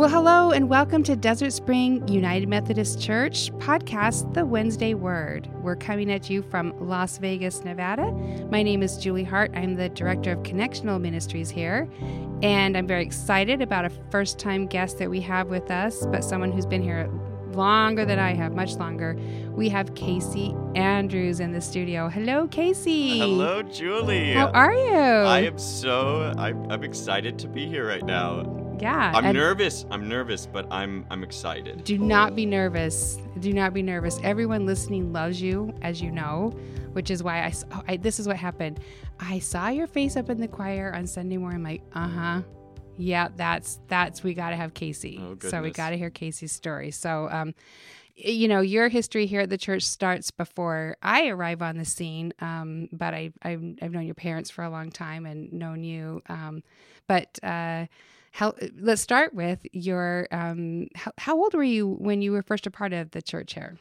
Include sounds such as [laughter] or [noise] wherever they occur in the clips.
Well, hello and welcome to Desert Spring United Methodist Church podcast, The Wednesday Word. We're coming at you from Las Vegas, Nevada. My name is Julie Hart. I'm the Director of Connectional Ministries here, and I'm very excited about a first time guest that we have with us, but someone who's been here longer than I have, much longer. We have Casey Andrews in the studio. Hello, Casey. Hello, Julie. How are you? I am so I'm, I'm excited to be here right now. Yeah. I'm nervous. I'm nervous, but I'm I'm excited. Do not be nervous. Do not be nervous. Everyone listening loves you, as you know, which is why I, oh, I this is what happened. I saw your face up in the choir on Sunday morning. I'm like, uh huh. Yeah, that's that's we got to have Casey. Oh, so we got to hear Casey's story. So, um, you know, your history here at the church starts before I arrive on the scene. Um, but I, I've I've known your parents for a long time and known you. Um, but uh, how? Let's start with your. Um, how, how old were you when you were first a part of the church here?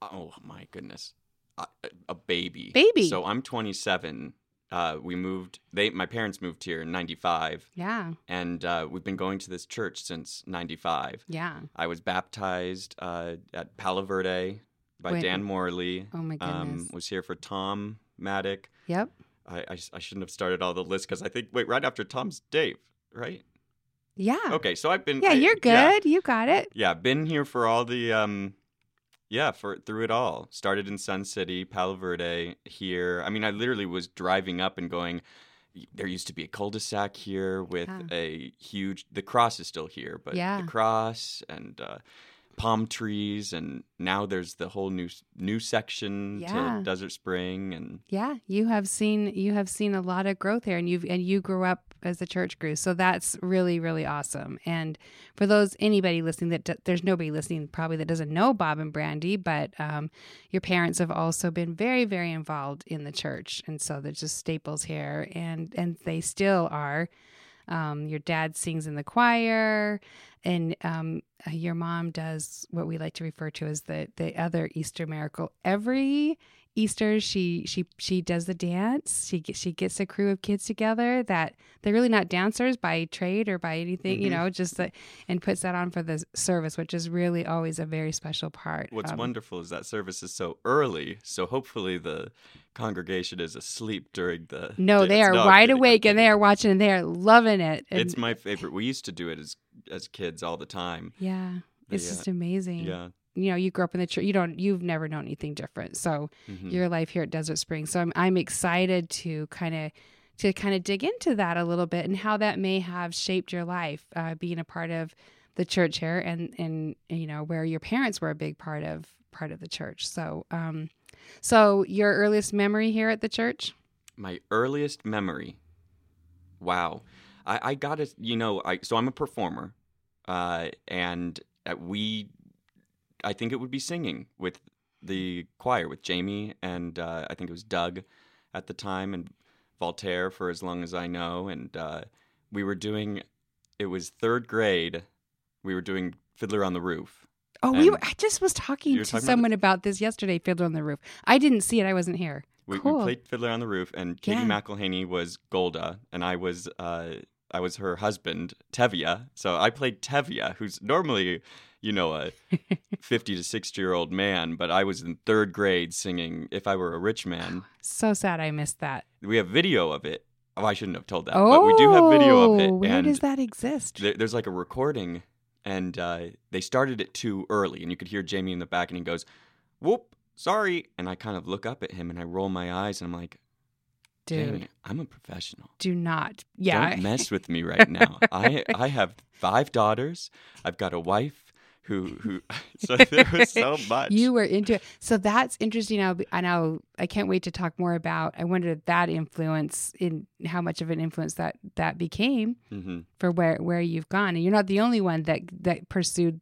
Oh my goodness, a, a baby. Baby. So I'm 27. Uh, we moved. They my parents moved here in '95, Yeah, and uh, we've been going to this church since '95. yeah. I was baptized uh, at Palo Verde by Wait. Dan Morley. Oh my goodness. Um, was here for Tom Maddock. yep. I, I, I shouldn't have started all the lists because I think wait right after Tom's Dave, right? Yeah. Okay, so I've been Yeah, I- you're yeah. good. You got it. Yeah, been here for all the um yeah, for through it all. Started in Sun City, Palo Verde, here. I mean, I literally was driving up and going there used to be a cul-de-sac here with Yeah. a huge the cross is still here, but Yeah. the cross and uh palm trees and now there's the whole new new section Yeah. to Desert Spring and Yeah, you have seen you have seen a lot of growth here, and you've and you grew up as the church grew. So that's really really awesome. And for those anybody listening that d- there's nobody listening probably that doesn't know Bob and Brandy, but um, your parents have also been very very involved in the church, and so they're just staples here, and and they still are. Um, your dad sings in the choir, and um, your mom does what we like to refer to as the the other Easter miracle. Every Easter, she she she does the dance. She gets she gets a crew of kids together that they're really not dancers by trade or by anything, you Mhm. know, just that, and puts that on for the service, which is really always a very special part. What's Um, wonderful is that service is so early, so hopefully the congregation is asleep during the. No, they are No, wide awake and they are watching and they are loving it. And It's my favorite. We used to do it as as kids all the time. yeah, it's just amazing. Yeah. You know, you grew up in the church. You don't. You've never known anything different. So Mhm. your life here at Desert springs So I'm I'm excited to kind of to kind of dig into that a little bit and how that may have shaped your life, uh, being a part of the church here and and you know where your parents were a big part of part of the church. So um, so your earliest memory here at the church? My earliest memory. Wow, I, I got to you know I so I'm a performer, uh, and uh, we, I think it would be singing with the choir with Jamie and uh, I think it was Doug at the time and Voltaire for as long as I know, and uh, we were doing. It was third grade. We were doing Fiddler on the Roof. Oh, we were. I just was talking to talking about someone about this yesterday. Fiddler on the Roof. I didn't see it. I wasn't here. We, Cool. we played Fiddler on the Roof, and Katie Yeah. McElhaney was Golde, and I was uh, I was her husband, Tevye. So I played Tevye, who's normally, you know, a [laughs] fifty to sixty year old man, but I was in third grade singing "If I Were a Rich Man." [gasps] So sad I missed that. We have video of it. Oh, I shouldn't have told that, oh, but we do have video of it, Where and does that exist? there, there's like a recording, and uh, they started it too early, and you could hear Jamie in the back, and he goes, "Whoop, sorry," and I kind of look up at him, and I roll my eyes, and I'm like. Dude, Jamie, I'm a professional. do not. Yeah. Don't mess with me [laughs] right now. I I have five daughters. I've got a wife who who. [laughs] So [laughs] there was so much. You were into it. So that's interesting. Now, I know I can't wait to talk more about. I wonder if that influence in how much of an influence that that became hmm for where where you've gone. And you're not the only one that that pursued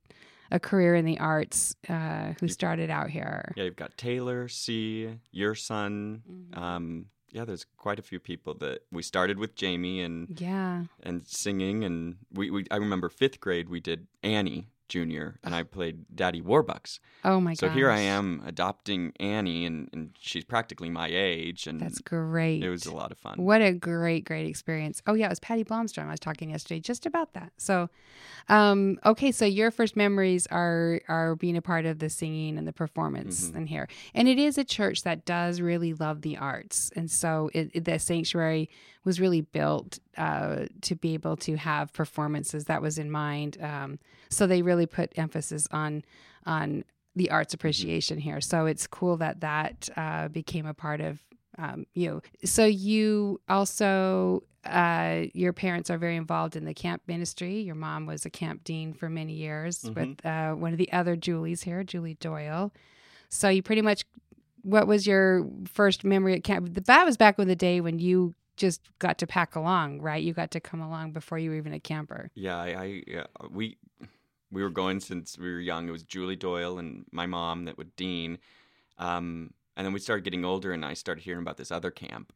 a career in the arts uh, who started out here. Yeah, you've got Taylor, C, your son. Mhm. Um, yeah, there's quite a few people that we started with Jamie and Yeah. and singing and we, we I remember fifth grade we did Annie Jr. and I played Daddy Warbucks. Oh my god! so gosh. here I am adopting Annie, and, and she's practically my age, and That's great. it was a lot of fun. What a great, great experience. Oh yeah, it was Patty Blomstrom. I was talking yesterday just about that. So, um, okay, so your first memories are are being a part of the singing and the performance Mhm. in here, and it is a church that does really love the arts, and so it, it- the sanctuary was really built uh, to be able to have performances. That was in mind. Um, so they really put emphasis on on the arts appreciation here. So it's cool that that uh, became a part of um, you. So you also uh, your parents are very involved in the camp ministry. Your mom was a camp dean for many years Mhm. with uh, one of the other Julies here, Julie Doyle. So you pretty much, what was your first memory at camp? That was back in the day when you just got to pack along, right? You got to come along before you were even a camper. Yeah, I, I yeah, we we were going since we were young. It was Julie Doyle and my mom that would dean, um, and then we started getting older, and I started hearing about this other camp,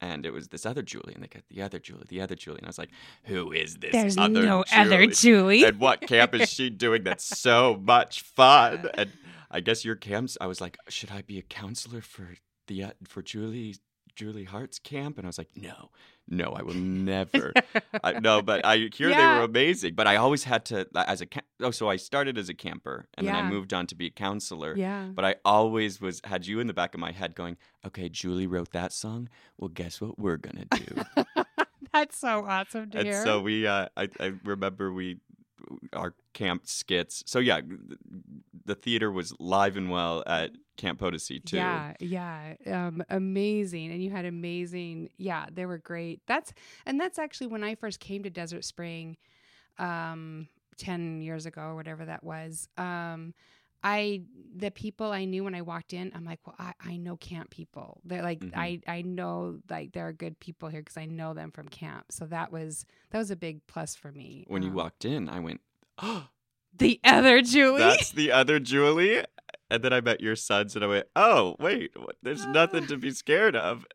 and it was this other Julie, and they got the other Julie, the other Julie, and I was like, who is this? There's other no Julie? other Julie. and what camp is she doing that's so much fun? And I guess your camps. I was like, should I be a counselor for the uh, for Julie Julie Hart's camp? And I was like, no, no, I will [laughs] never. I, no, but I hear they were amazing. But I always had to as a oh, so I started as a camper and then I moved on to be a counselor. yeah. But I always was had you in the back of my head going, okay, Julie wrote that song. Well, guess what we're gonna do? [laughs] That's so awesome to and hear. so we, uh, I, I remember we, our camp skits. So yeah, the theater was live and well at Camp Potosi too. Yeah, yeah, um, amazing, and you had amazing. Yeah, they were great. That's and that's actually when I first came to Desert Spring, um, ten years ago or whatever that was. Um, I the people I knew when I walked in, I'm like, well, I, I know camp people. They're like, Mhm. I I know like there are good people here because I know them from camp. So that was that was a big plus for me. When you Um, walked in, I went, oh, the other Julie. that's the other Julie. And then I met your sons, and I went, oh wait, what- there's nothing to be [gasps] scared of.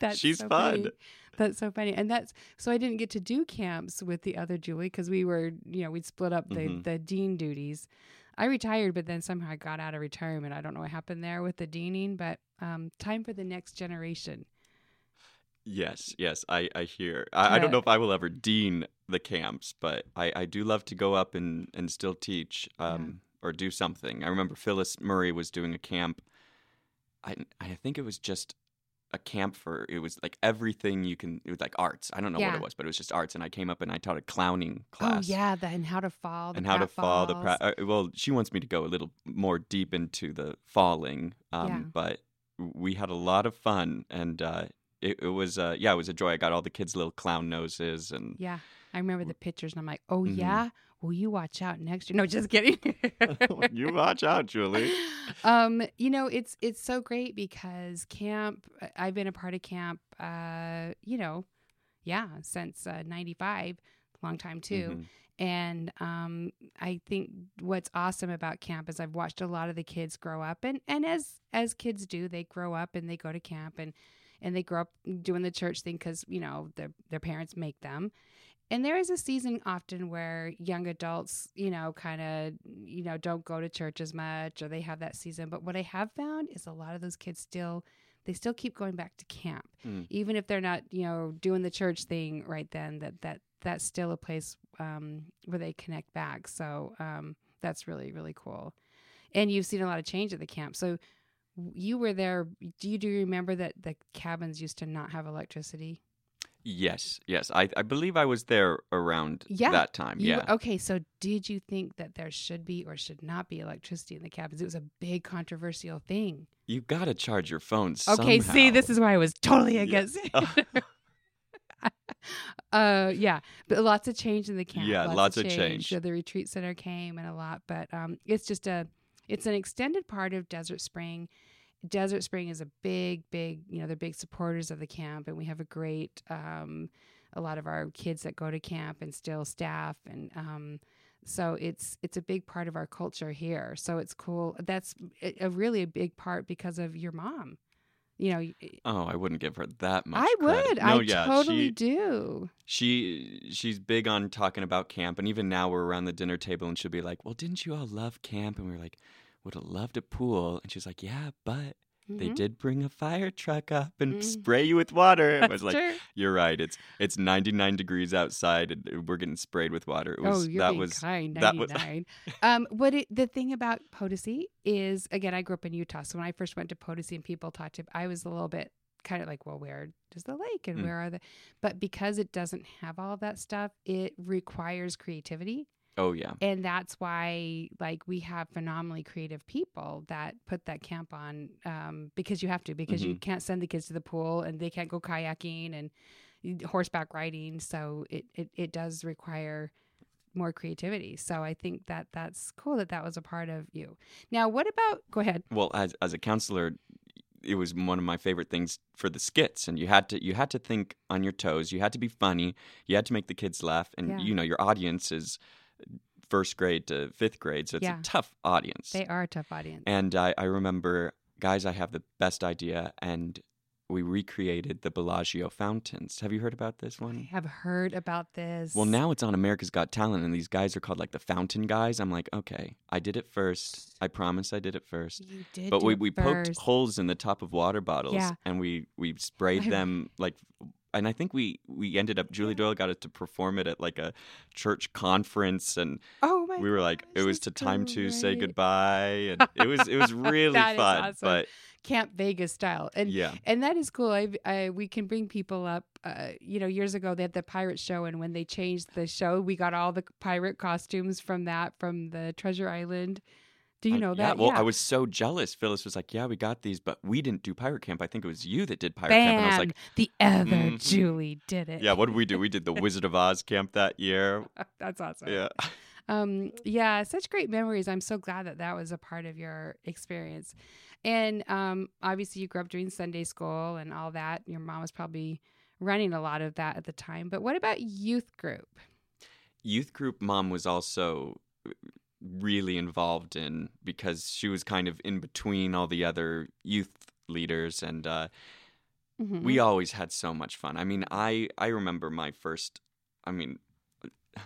That's She's so fun. funny. That's so funny, and that's so I didn't get to do camps with the other Julie because we were, you know, we'd split up the Mhm. the dean duties. I retired, but then somehow I got out of retirement. I don't know what happened there with the deaning, but um, time for the next generation. Yes, yes, I, I hear. I, I don't know if I will ever dean the camps, but I, I do love to go up and, and still teach um, or do something. I remember Phyllis Murray was doing a camp. I, I think it was just a camp for, it was like everything you can, it was like arts. I don't know what it was, but it was just arts. And I came up and I taught a clowning class. Oh yeah, the, and how to fall, the And how to fall the pra- uh, well she wants me to go a little more deep into the falling um, Yeah. but we had a lot of fun and uh, it, it was uh, yeah it was a joy i got all the kids little clown noses and Yeah, I remember the pictures, and I'm like, oh Mhm. yeah, will you watch out next year? No, just kidding. [laughs] you watch out julie [laughs] um you know it's it's so great because camp i've been a part of camp uh you know yeah since uh, 95 long time too Mhm. and um i think what's awesome about camp is i've watched a lot of the kids grow up and and as as kids do they grow up and they go to camp and and they grow up doing the church thing because you know their their parents make them and there is a season often where young adults you know kind of you know don't go to church as much or they have that season. But what i have found is a lot of those kids still they still keep going back to camp. Mm. even if they're not you know doing the church thing right then that that that's still a place um, where they connect back. So um, that's really really cool. And you've seen a lot of change at the camp. So you were there do you do you remember that the cabins used to not have electricity yes yes I, I believe i was there around Yeah, that time You- yeah okay so did you think that there should be or should not be electricity in the cabins it was a big controversial thing you gotta charge your phone Okay, see, this is why I was totally against Oh. it. [laughs] [laughs] uh, yeah, but lots of change in the camp. Yeah, lots of change. So the retreat center came and a lot, but um, it's just a, it's an extended part of Desert Spring. Desert Spring is a big, big, you know, they're big supporters of the camp, and we have a great, um, a lot of our kids that go to camp and still staff, and um, so it's it's a big part of our culture here. So it's cool. That's a, a really a big part because of your mom you know, Oh, I wouldn't give her that much. I credit. would. No, I yeah, totally she, do. she she's big on talking about camp, and even now we're around the dinner table, and she'll be like, "Well, didn't you all love camp?" And we are like, "Would have loved a pool," and she's like, "Yeah, but." They Mhm. did bring a fire truck up and Mm. spray you with water. I was like, true. "You're right. It's it's 99 degrees outside, and we're getting sprayed with water." It was oh, you're that being was kind. that was- [laughs] 99. um, what it, the thing about Potosi is, again, I grew up in Utah, so when I first went to Potosi and people talked to, I was a little bit kind of like, well, where is the lake and Mm. where are the? But because it doesn't have all of that stuff, it requires creativity, oh yeah, and that's why, like, we have phenomenally creative people that put that camp on, um, because you have to, because you Mhm. can't send the kids to the pool and they can't go kayaking and horseback riding, so it it, it does require more creativity. So I think that that's cool that that was a part of you. Now, what about? Go ahead. well as as a counselor it was one of my favorite things for the skits and you had to you had to think on your toes you had to be funny you had to make the kids laugh and Yeah. you know your audience is first grade to fifth grade so it's Yeah. a tough audience They are a tough audience. and I, I remember guys i have the best idea and we recreated the bellagio fountains have you heard about this I one have heard about this. well now it's on america's got talent and these guys are called like the fountain guys i'm like okay i did it first i promise i did it first you did, but we, we poked holes in the top of water bottles Yeah. and we we sprayed I- them like and I think we we ended up Julie Doyle got us to perform it at like a church conference and Oh my! we were like it was to time to say goodbye and it was it was [laughs] really fun awesome. but Camp Vegas style, and yeah and that is cool. I, I we can bring people up. Uh, you know, years ago they had the pirate show, and when they changed the show, we got all the pirate costumes from that from the Treasure Island. Do you I- know yeah, that? well I was so jealous Phyllis was like yeah we got these but we didn't do pirate camp I think it was you that did pirate camp and I was like the other Mhm. Julie did it. yeah what did we do we did the Wizard of Oz camp that year [laughs] that's awesome. yeah Um, yeah, such great memories. I'm so glad that that was a part of your experience. And um, obviously, you grew up doing Sunday school and all that. Your mom was probably running a lot of that at the time. But what about youth group? youth group mom was also really involved in because she was kind of in between all the other youth leaders and uh, Mhm. we always had so much fun i mean i i remember my first i mean [sighs]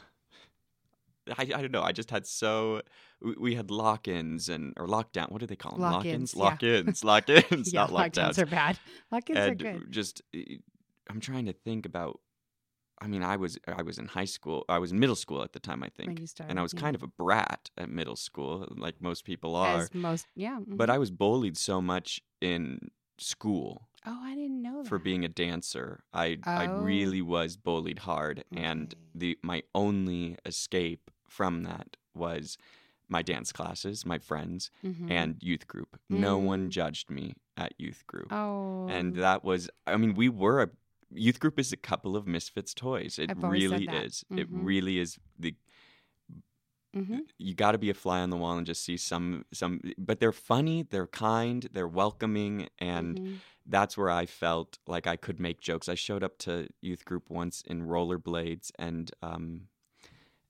I, I don't know. I just had so we, we had lock-ins and or lockdown. What do they call them? Lock-ins, yeah. Lock-ins, [laughs] lock-ins, [laughs] yeah, not lockdowns lockdowns. are bad. Lockdowns are and good. just, uh, I'm trying to think about. I mean, I was I was in high school. I was in middle school at the time, I think, started, and I was yeah. kind of a brat at middle school, like most people are. As most, yeah. But mhm. I was bullied so much in school oh, I didn't know that. for being a dancer. I I Oh. really was bullied hard, and the my only escape from that was my dance classes, my friends, Mhm. and youth group. No one Mm. judged me at youth group, oh, and that was. I mean, we were a youth group is a couple of misfits toys. It I've always said really is. It Mhm. really is the hmm you got to be a fly on the wall and just see some some but they're funny they're kind they're welcoming and Mhm. that's where i felt like i could make jokes i showed up to youth group once in rollerblades and um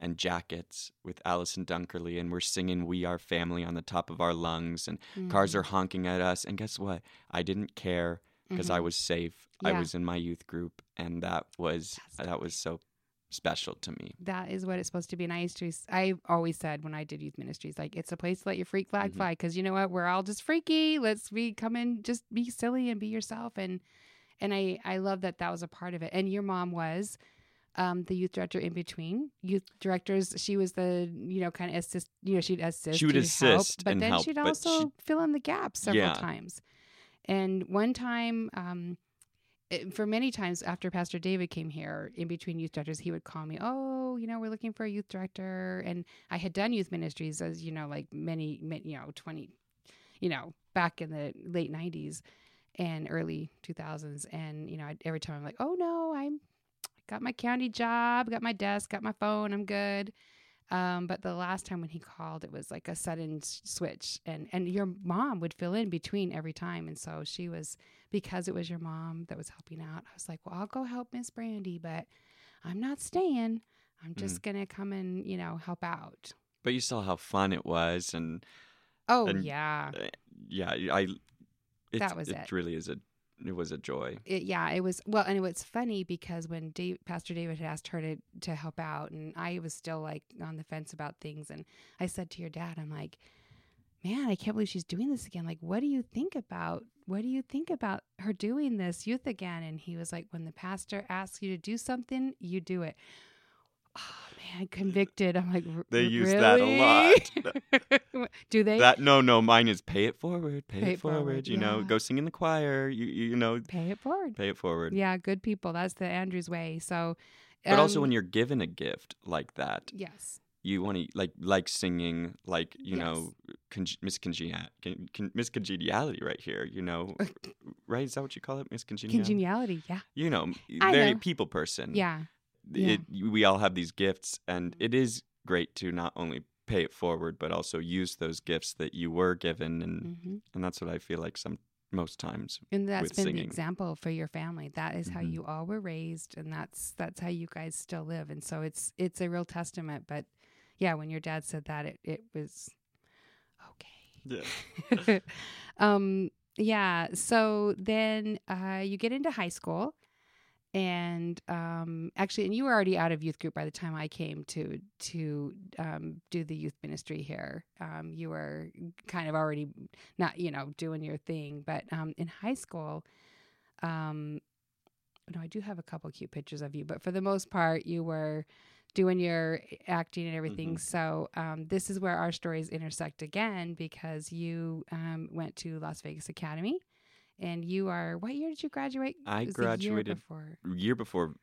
and jackets with Allison Dunkerley, and we're singing "We Are Family" on the top of our lungs, and cars Mhm. are honking at us. And guess what? I didn't care because I Mhm. was safe. I was in my youth group, and that was That's that was so special to me. that is what it's supposed to be. And I used to, I always said when I did youth ministries, like it's a place to let your freak flag Mhm. fly. Cause you know what? We're all just freaky. Let's be come in, just be silly and be yourself. And, and I, I love that that was a part of it. And your mom was, um, the youth director in between youth directors. She was the, you know, kind of assist, you know, she'd assist, She would you'd help, assist but then help, she'd also she- fill in the gaps several Yeah. times. And one time, um, for many times after Pastor David came here, in between youth directors, he would call me, "Oh, you know, we're looking for a youth director." And I had done youth ministries, as you know, like many, ma- you know, twenty, you know, back in the late '90s and early 2000s. And you know, I, every time I'm like, "Oh no, I'm got my county job, got my desk, got my phone, I'm good." Um, but the last time when he called, it was like a sudden switch, and and your mom would fill in between every time, and so she was because it was your mom that was helping out. I was like, well, I'll go help Miss Brandy, but I'm not staying. I'm just gonna come and you know help out. But you saw how fun it was, and Oh And- yeah, uh, yeah, I. It, That was it. it. really is a it was a joy. it, yeah, it was well, and it was funny because when Dave, Pastor David had asked her to to help out, and I was still like on the fence about things, and I said to your dad, I'm like, man, I can't believe she's doing this again. Like, what do you think about what do you think about her doing this youth again? And he was like, when the pastor asks you to do something, you do it. Convicted. I'm like, "R- They use that a lot. [laughs] do they That no, no, mine is pay it forward, pay, Pay it forward. forward, You know, go sing in the choir. You you, know, pay it forward? pay it forward. Yeah, good people. That's the Andrews way. So, But also um, when you're given a gift like that, yes, you want to like like singing, like you Yes. know, con- Miss Congeniality, con- con- Miss Congeniality right here. You know, [laughs] right? Is that what you call it? Miscongeniality. congeniality. Yeah, you know, I very know. people person. yeah, It, we all have these gifts, and Mm-hmm. it is great to not only pay it forward, but also use those gifts that you were given, and hmm and that's what I feel like some most times. and that's been the example for your family. That is how Mhm. you all were raised, and that's that's how you guys still live. And so it's it's a real testament. But yeah, when your dad said that, it it was okay. Yeah. [laughs] um, yeah. So then uh, you get into high school, and um, actually, and you were already out of youth group by the time I came to to um, do the youth ministry here. Um, you were kind of already not, you know, doing your thing, but um, in high school. Um, no, I do have a couple cute pictures of you, but for the most part, you were doing your acting and everything. Mhm. So um, this is where our stories intersect again because you um, went to Las Vegas Academy, and you are what year did you graduate? I the year graduated before Year before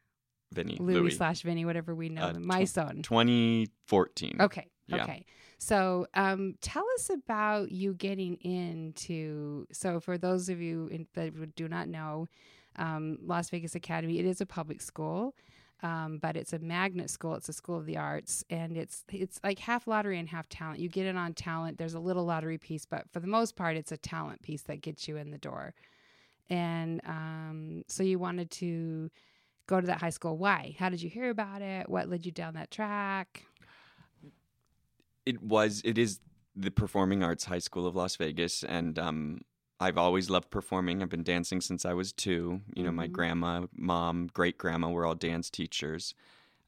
Vinny Louis, Louis, slash Vinny, whatever we know Uh, them. My tw- son. 2014. Okay. Yeah. Okay. So, um, tell us about you getting into. So, for those of you in, that do not know, um, Las Vegas Academy, it is a public school, um, but it's a magnet school. It's a school of the arts, and it's it's like half lottery and half talent. You get in on talent. There's a little lottery piece, but for the most part, it's a talent piece that gets you in the door. And um, so, you wanted to go to that high school. Why? How did you hear about it? What led you down that track? it was it is the performing arts high school of las vegas and um i've always loved performing. I've been dancing since i was two. You know my Mhm. grandma mom great grandma were all dance teachers.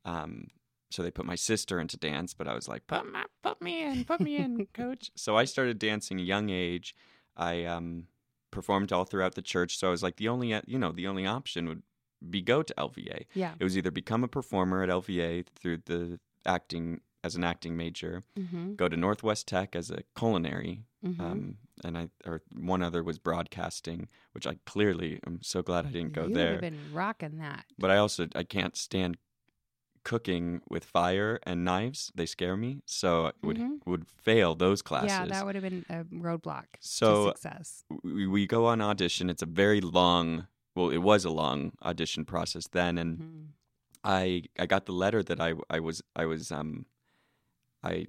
Um so they put my sister into dance but i was like put, my, put me in put me in [laughs] coach. So i started dancing a young age. I um performed all throughout the church. So i was like the only you know the only option would be go to lva Yeah. it was either become a performer at lva through the acting as an acting major Mm-hmm. go to Northwest Tech as a culinary, Mm-hmm. um, and I or one other was broadcasting, which I clearly am so glad I didn't go you there. have been rocking that. But I also I can't stand cooking with fire and knives; they scare me. So I would Mhm. would fail those classes. Yeah, that would have been a roadblock So- to success. we, we go on audition. It's a very long. Well, it was a long audition process then, and Mhm. I I got the letter that I I was I was um I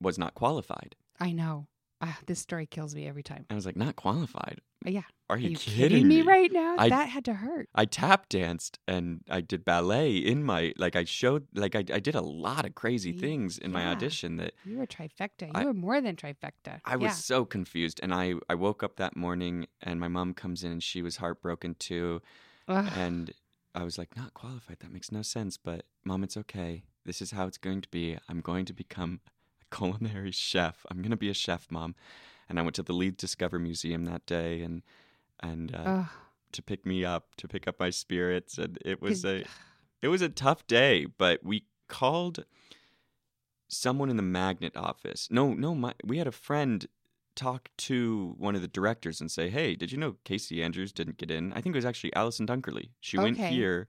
was not qualified. I know. Ah, this story kills me every time. I was like, not qualified. Yeah. Are Are you, you kidding, me right now? I- that had to hurt. I tap danced and I did ballet in my like I showed like I, I did a lot of crazy things in my audition that You were trifecta. You I- were more than trifecta. I was Yeah. so confused and I I woke up that morning and my mom comes in and she was heartbroken too Ugh. and I was like not qualified that makes no sense but mom it's okay this is how it's going to be I'm going to become culinary chef. I'm going to be a chef mom. And I went to the Lied Discovery Museum that day and and uh, to pick me up to pick up my spirits and it was a it was a tough day but we called someone in the magnet office. No no my, we had a friend talk to one of the directors and say hey did you know casey andrews didn't get in? I think it was actually allison dunkerley. She went here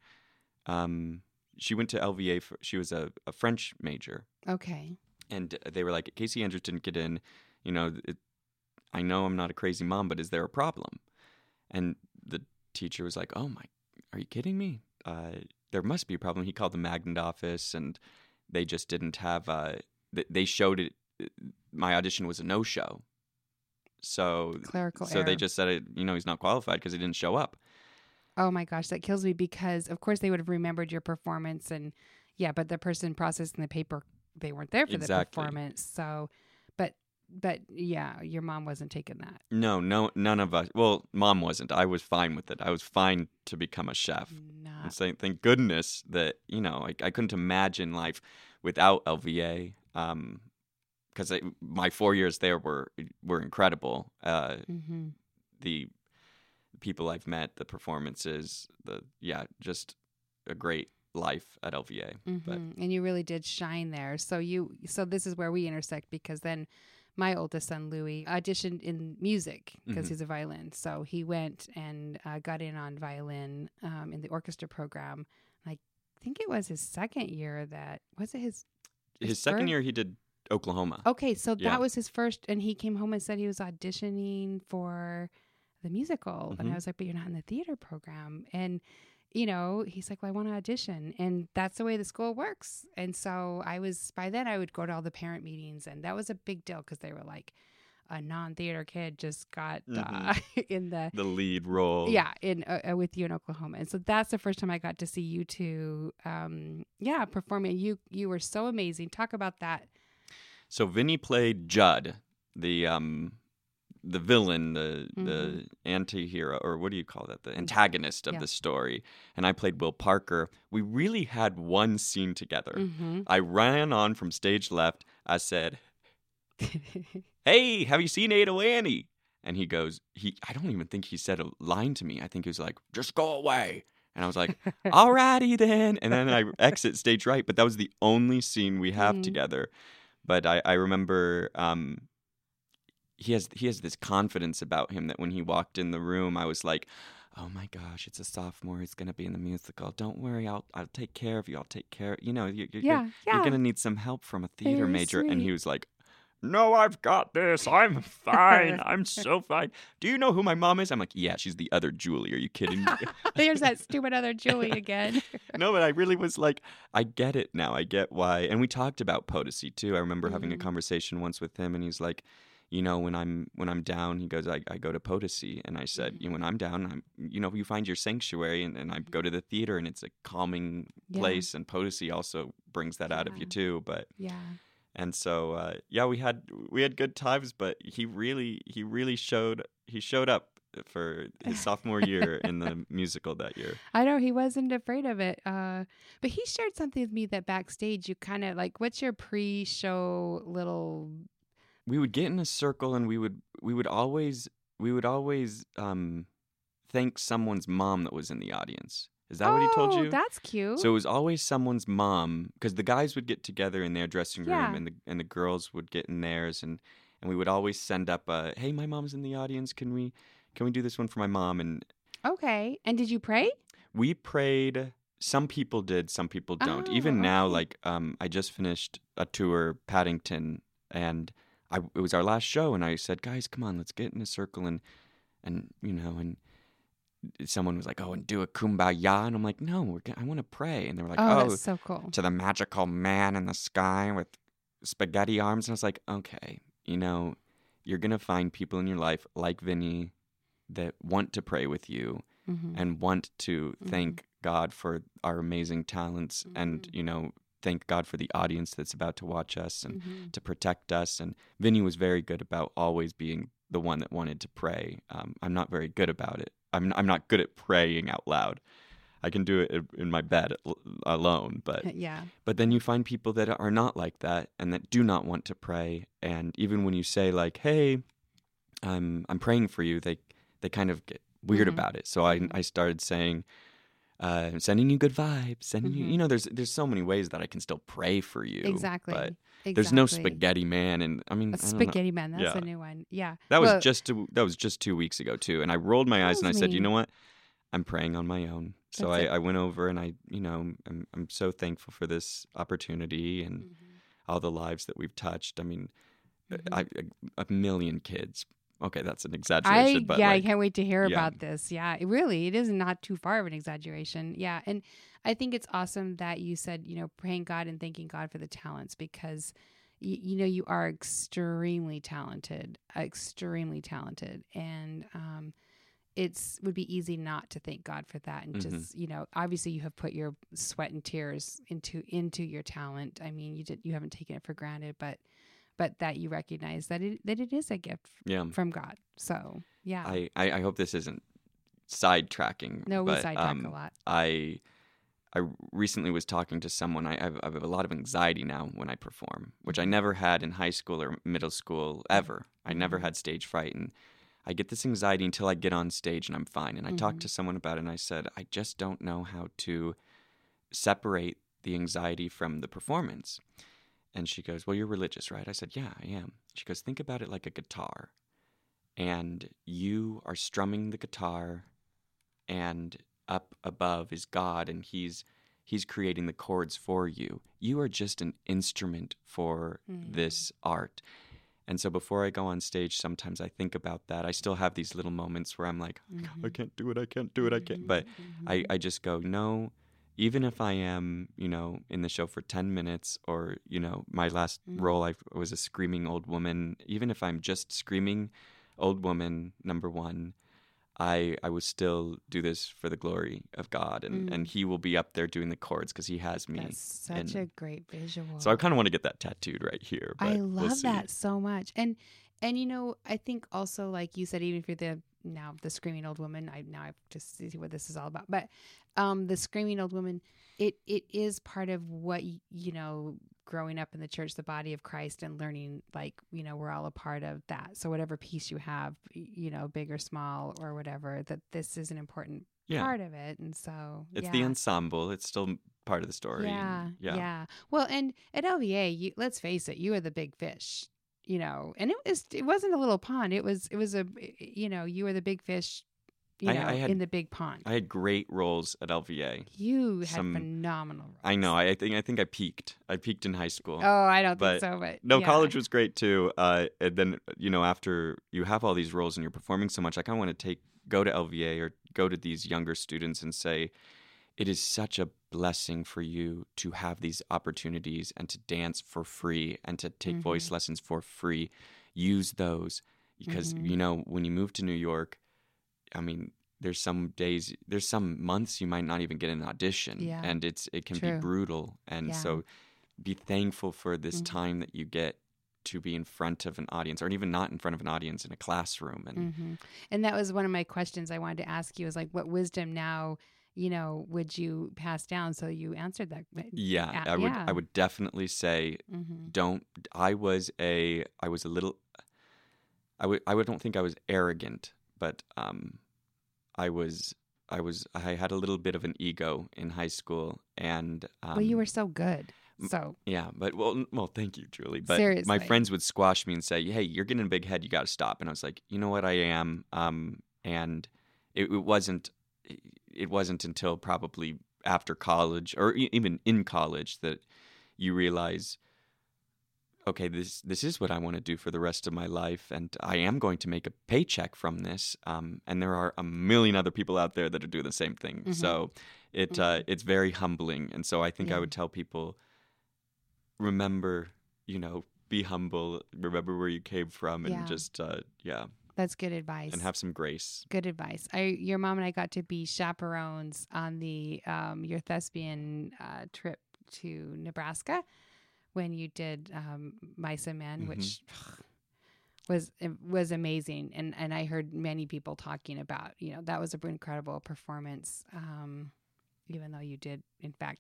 um she went to lva for, she was a, a french major. Okay. And they were like casey andrews didn't get in you know it, i know i'm not a crazy mom but is there a problem? And the teacher was like oh my are you kidding me? Uh, there must be a problem. He called the magnet office and they just didn't have uh, th- they showed it my audition was a no-show. So Clerical so error. they just said it you know he's not qualified because he didn't show up. Oh my gosh, that kills me because of course they would have remembered your performance and yeah, but the person processing the paper they weren't there for Exactly. the performance. So but but yeah, your mom wasn't taking that. No, no, none of us. Well, mom wasn't. I was fine with it. I was fine to become a chef. Not. And saying, thank goodness that you know I, I couldn't imagine life without LVA. Um, because my four years there were were incredible. Uh, hmm the people I've met, the performances, the yeah, just a great life at LVA. But hmm And you really did shine there. So you, so this is where we intersect because then my oldest son Louis auditioned in music because Mhm. he's a violin. So he went and uh, got in on violin um, in the orchestra program. I think it was his second year that was it his. his second first- year, he did Oklahoma. Okay, so Yeah. that was his first, and he came home and said he was auditioning for the musical, and Mhm. I was like, "But you're not in the theater program," and you know, he's like, "Well, I want to audition," and that's the way the school works. And so I was by then I would go to all the parent meetings, and that was a big deal because they were like, a non-theater kid just got uh, [laughs] in the the lead role. yeah in uh, uh, with you in Oklahoma, and so that's the first time I got to see you two, um, yeah, performing. You you were so amazing. Talk about that. So Vinny played Judd, the um the villain, the the anti-hero or what do you call that? The antagonist of Yeah. the story. And I played Will Parker. We really had one scene together. Mm-hmm. I ran on from stage left. I said, [laughs] "Hey, have you seen Ado Annie?" And he goes, "He I don't even think he said a line to me. I think he was like, "Just go away." And I was like, [laughs] "Alrighty then." And then I exit stage right, but that was the only scene we have Mhm. together. But I I remember um he has he has this confidence about him that when he walked in the room, I was like, "Oh my gosh, it's a sophomore. He's gonna be in the musical. Don't worry, I'll I'll take care of you. I'll take care. You know, you, you're, yeah, yeah. you're gonna need some help from a theater Very major." And he was like, "No, I've got this. I'm fine. [laughs] I'm so fine. Do you know who my mom is?" I'm like, "Yeah, she's the other Julie. Are you kidding me?" [laughs] There's that [laughs] stupid other Julie again. no, but I really was like, I get it now. I get why. And we talked about Potosi too. I remember having a Mhm. conversation once with him, and he's like, you know, when I'm when I'm down, he goes, I, I go to Potosi, and I said, you know, when I'm down, I'm you know, you find your sanctuary, and, and I go to the theater, and it's a calming Yeah. place, and Potosi also brings that out of you too. But yeah. and so uh, yeah, we had we had good times, but he really he really showed he showed up for his [laughs] sophomore year in the musical that year. I know he wasn't afraid of it. Uh, but he shared something with me that backstage you kind of like, what's your pre show little. We would get in a circle and we would we would always we would always um thank someone's mom that was in the audience is that oh, what he told you That's cute. so it was always someone's mom because the guys would get together in their dressing room Yeah. and the and the girls would get in theirs and and we would always send up a hey my mom's in the audience can we can we do this one for my mom and okay. And did you pray? we prayed some people did some people don't even Oh, now like um i just finished a tour paddington and i it was our last show and i said guys come on let's get in a circle and and you know and someone was like oh and do a kumbaya and i'm like no we're gonna, i want to pray and they were like oh, oh, that's so cool. to the magical man in the sky with spaghetti arms and i was like okay you know you're gonna find people in your life like vinny that want to pray with you Mhm. and want to Mhm. thank God for our amazing talents and, Mhm. you know, thank God for the audience that's about to watch us and Mhm. to protect us. And Vinny was very good about always being the one that wanted to pray. Um, I'm not very good about it. I'm, I'm not good at praying out loud. I can do it in- my bed alone, but Yeah. but then you find people that are not like that and that do not want to pray. And even when you say like, "Hey, I'm I'm praying for you," they they kind of get weird Mhm. about it. So I. I started saying, uh, "Sending you good vibes." Sending you, Mhm. you know, there's there's so many ways that I can still pray for you. Exactly. But exactly. there's no spaghetti man, and I mean, A I don't know. spaghetti man. That's Yeah. a new one. Yeah. That was Well, just two, that was just two weeks ago too, and I rolled my eyes and I said, "You know what? I'm praying on my own." So I, I went over and I, you know, I'm I'm so thankful for this opportunity and Mhm. all the lives that we've touched. I mean. I, a million kids. Okay, that's an I exaggeration, but yeah, I can't wait to hear yeah. about this. Yeah, it really, it is not too far of an exaggeration. Yeah, and I think it's awesome that you said you know praying God and thanking God for the talents because y- you know you are extremely talented, extremely talented, and um, it's would be easy not to thank God for that and Mhm. just you know obviously you have put your sweat and tears into into your talent. I mean you did you haven't taken it for granted, but but that you recognize that it that it is a gift Yeah. from God. So yeah, I, I, I hope this isn't sidetracking. no, we but, sidetrack um, a lot. I I recently was talking to someone. I, I have a lot of anxiety now when I perform, which I never had in high school or middle school ever. I never Mhm. had stage fright, and I get this anxiety until I get on stage and I'm fine. And I talked Mhm. to someone about it, and I said, I just don't know how to separate the anxiety from the performance. And she goes, Well, you're religious, right? I said, Yeah, I am. She goes, Think about it like a guitar. And you are strumming the guitar, and up above is God, and He's He's creating the chords for you. You are just an instrument for Mm. this art. And so before I go on stage, sometimes I think about that. I still have these little moments where I'm like, I Mhm. can't do it, I can't do it, I can't. But Mhm. I, I just go, no, even if I am, you know, in the show for 10 minutes or, you know, my last Mhm. role, I was a screaming old woman, even if I'm just screaming old woman, number one, I, I will still do this for the glory of God. And, and Mm. He will be up there doing the chords because He has me. That's such and- a great visual. So I kind of want to get that tattooed right here. But I we'll love that so much. And and you know, I think also like you said, even if you're the now the screaming old woman, I now I have to see what this is all about. But um the screaming old woman, it it is part of what you know growing up in the church, the body of Christ, and learning like you know we're all a part of that. So whatever piece you have, you know, big or small or whatever, that this is an important Yeah. part of it. And so It's yeah. the ensemble. It's still part of the story. Yeah, and- yeah, yeah. Well, and at LVA, you, let's face it, you are the big fish, you know, and it was it wasn't a little pond. It was it was a you know you were the big fish, you I- know, I had- in the big pond. I had great roles at LVA. you had some- phenomenal. Roles. I know. I, think I think I peaked. I peaked in high school. Oh, I don't but- think so, but No, yeah. college was great too. Uh, and then you know, after you have all these roles and you're performing so much, I kind of want to take go to LVA or go to these younger students and say, it is such a blessing for you to have these opportunities and to dance for free and to take voice Mm-hmm. lessons for free. Use those because Mhm. you know when you move to New York, I mean. There's some days, there's some months you might not even get an audition, Yeah. and it's it can True. be brutal. And Yeah. so, be thankful for this Mhm. time that you get to be in front of an audience or even not in front of an audience in a classroom and hmm And that was one of my questions I wanted to ask you. Is like, what wisdom now, you know, would you pass down? So you answered that. yeah Uh, i would yeah. i would definitely say hmm don't i was a i was a little i would i would don't think i was arrogant but um i was i was i had a little bit of an ego in high school and um, well, you were so good. So yeah but well well thank you julie but my friends would squash me and say hey you're getting a big head you got to stop and i was like you know what i am um and it, it wasn't it wasn't until probably after college or even in college that you realize okay this this is what i want to do for the rest of my life and i am going to make a paycheck from this um, and there are a million other people out there that are doing the same thing Mhm. so it uh, Mhm. it's very humbling and so i think i would tell people remember you know be humble remember where you came from and Yeah. just uh, yeah that's good advice. and have some grace Good advice. I, your mom and I got to be chaperones on the um, your thespian uh, trip to Nebraska when you did um, Mice and Men, Mhm. which was was amazing. And and I heard many people talking about you know that was an incredible performance. Um, even though you did in fact,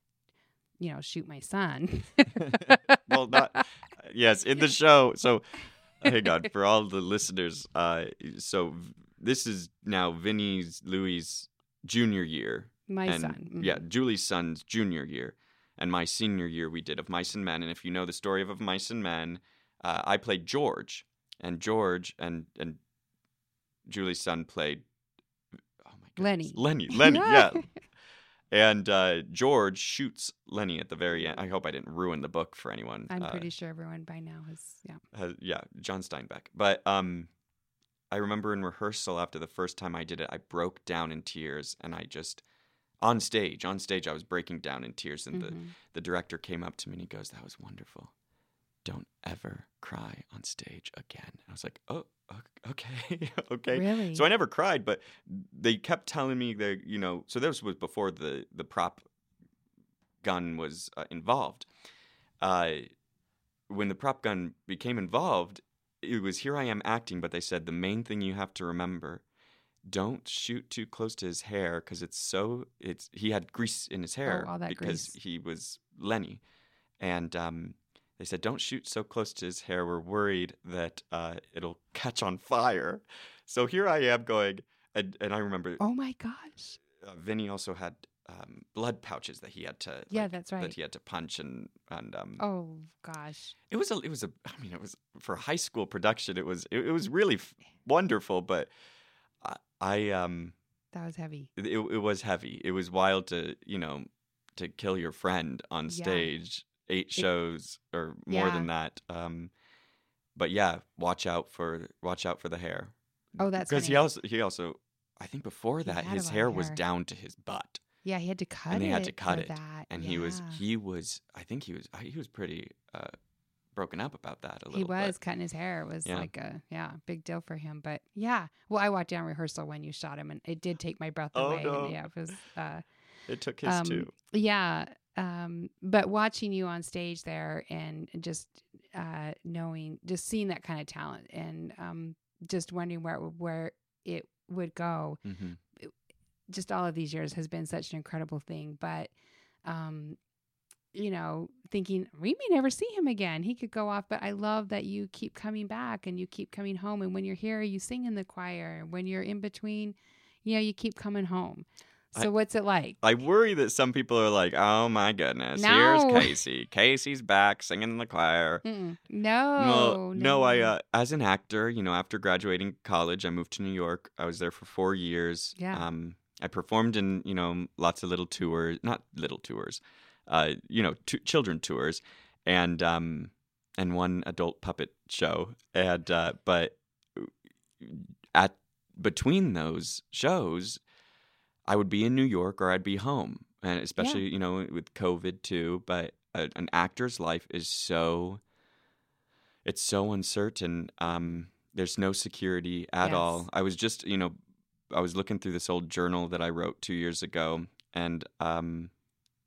you know, shoot my son. [laughs] well not [laughs] yes in the show so [laughs] hang on for all the listeners uh so this is now vinny's louis junior year my and son. Mhm. yeah julie's son's junior year and my senior year we did of mice and men and if you know the story of, of mice and men uh, i played george and george and and julie's son played oh my god Lennie. lennie [laughs] lennie yeah and uh, George shoots Lennie at the very end. I hope I didn't ruin the book for anyone. I'm Uh, pretty sure everyone by now has yeah. has, yeah, John Steinbeck. But um, I remember in rehearsal after the first time I did it, I broke down in tears, and I just on stage, on stage, I was breaking down in tears, and the Mhm. the director came up to me and he goes, "That was wonderful. Don't ever cry on stage again." I was like, "Oh, [laughs] okay, okay." Really? So I never cried, but they kept telling me that you know. So this was before the the prop gun was uh, involved. Uh, when the prop gun became involved, it was here I am acting, but they said the main thing you have to remember don't shoot too close to his hair because it's so it's he had grease in his hair Oh, all that because grease. he was Lennie, and um, they said don't shoot so close to his hair. We're worried that uh, it'll [laughs] catch on fire. So here I am going, and, and I remember Oh my gosh. uh, Vinny also had um, blood pouches that he had to Yeah, like, that's right. that he had to punch and and um, Oh gosh. it was a it was a I mean it was for high school production it was it, it was really f- wonderful but I, I um That was heavy. it, it was heavy it was wild to you know to kill your friend on Yeah. stage eight shows or more Yeah. than that um but yeah watch out for watch out for the hair Oh, that's because he also he also I think before He that his lot hair was down to his butt Yeah, he had to cut and they had to cut it That. and he was he was I think he was he was pretty uh broken up about that a little bit. He was cutting his hair. It was Yeah. like a yeah, big deal for him. But yeah, well, I walked down rehearsal when you shot him, and it did take my breath Oh, away. no. And yeah, it was uh, It took his um, too. yeah. Um, but watching you on stage there and just uh, knowing, just seeing that kind of talent, and um, just wondering where it would- where it would go. hmm just all of these years has been such an incredible thing. But, um, you know, thinking we may never see him again. He could go off, but I love that you keep coming back and you keep coming home. And when you're here, you sing in the choir. And when you're in between, you know, you keep coming home. So I- what's it like? I worry that some people are like, "Oh my goodness, No. here's [laughs] Casey. Casey's back singing in the choir." Mm-mm. No, well, no, I uh, as an actor, you know, after graduating college, I moved to New York. I was there for four years. Yeah. Um, I performed in you know lots of little tours, not little tours, uh, you know, t- children tours, and um, and one adult puppet show, and uh, but at between those shows, I would be in New York or I'd be home, and especially you know with COVID too. But a, an actor's life is so it's so uncertain. Um, there's no security at Yes. all. I was just you know I was looking through this old journal that I wrote two years ago, and um,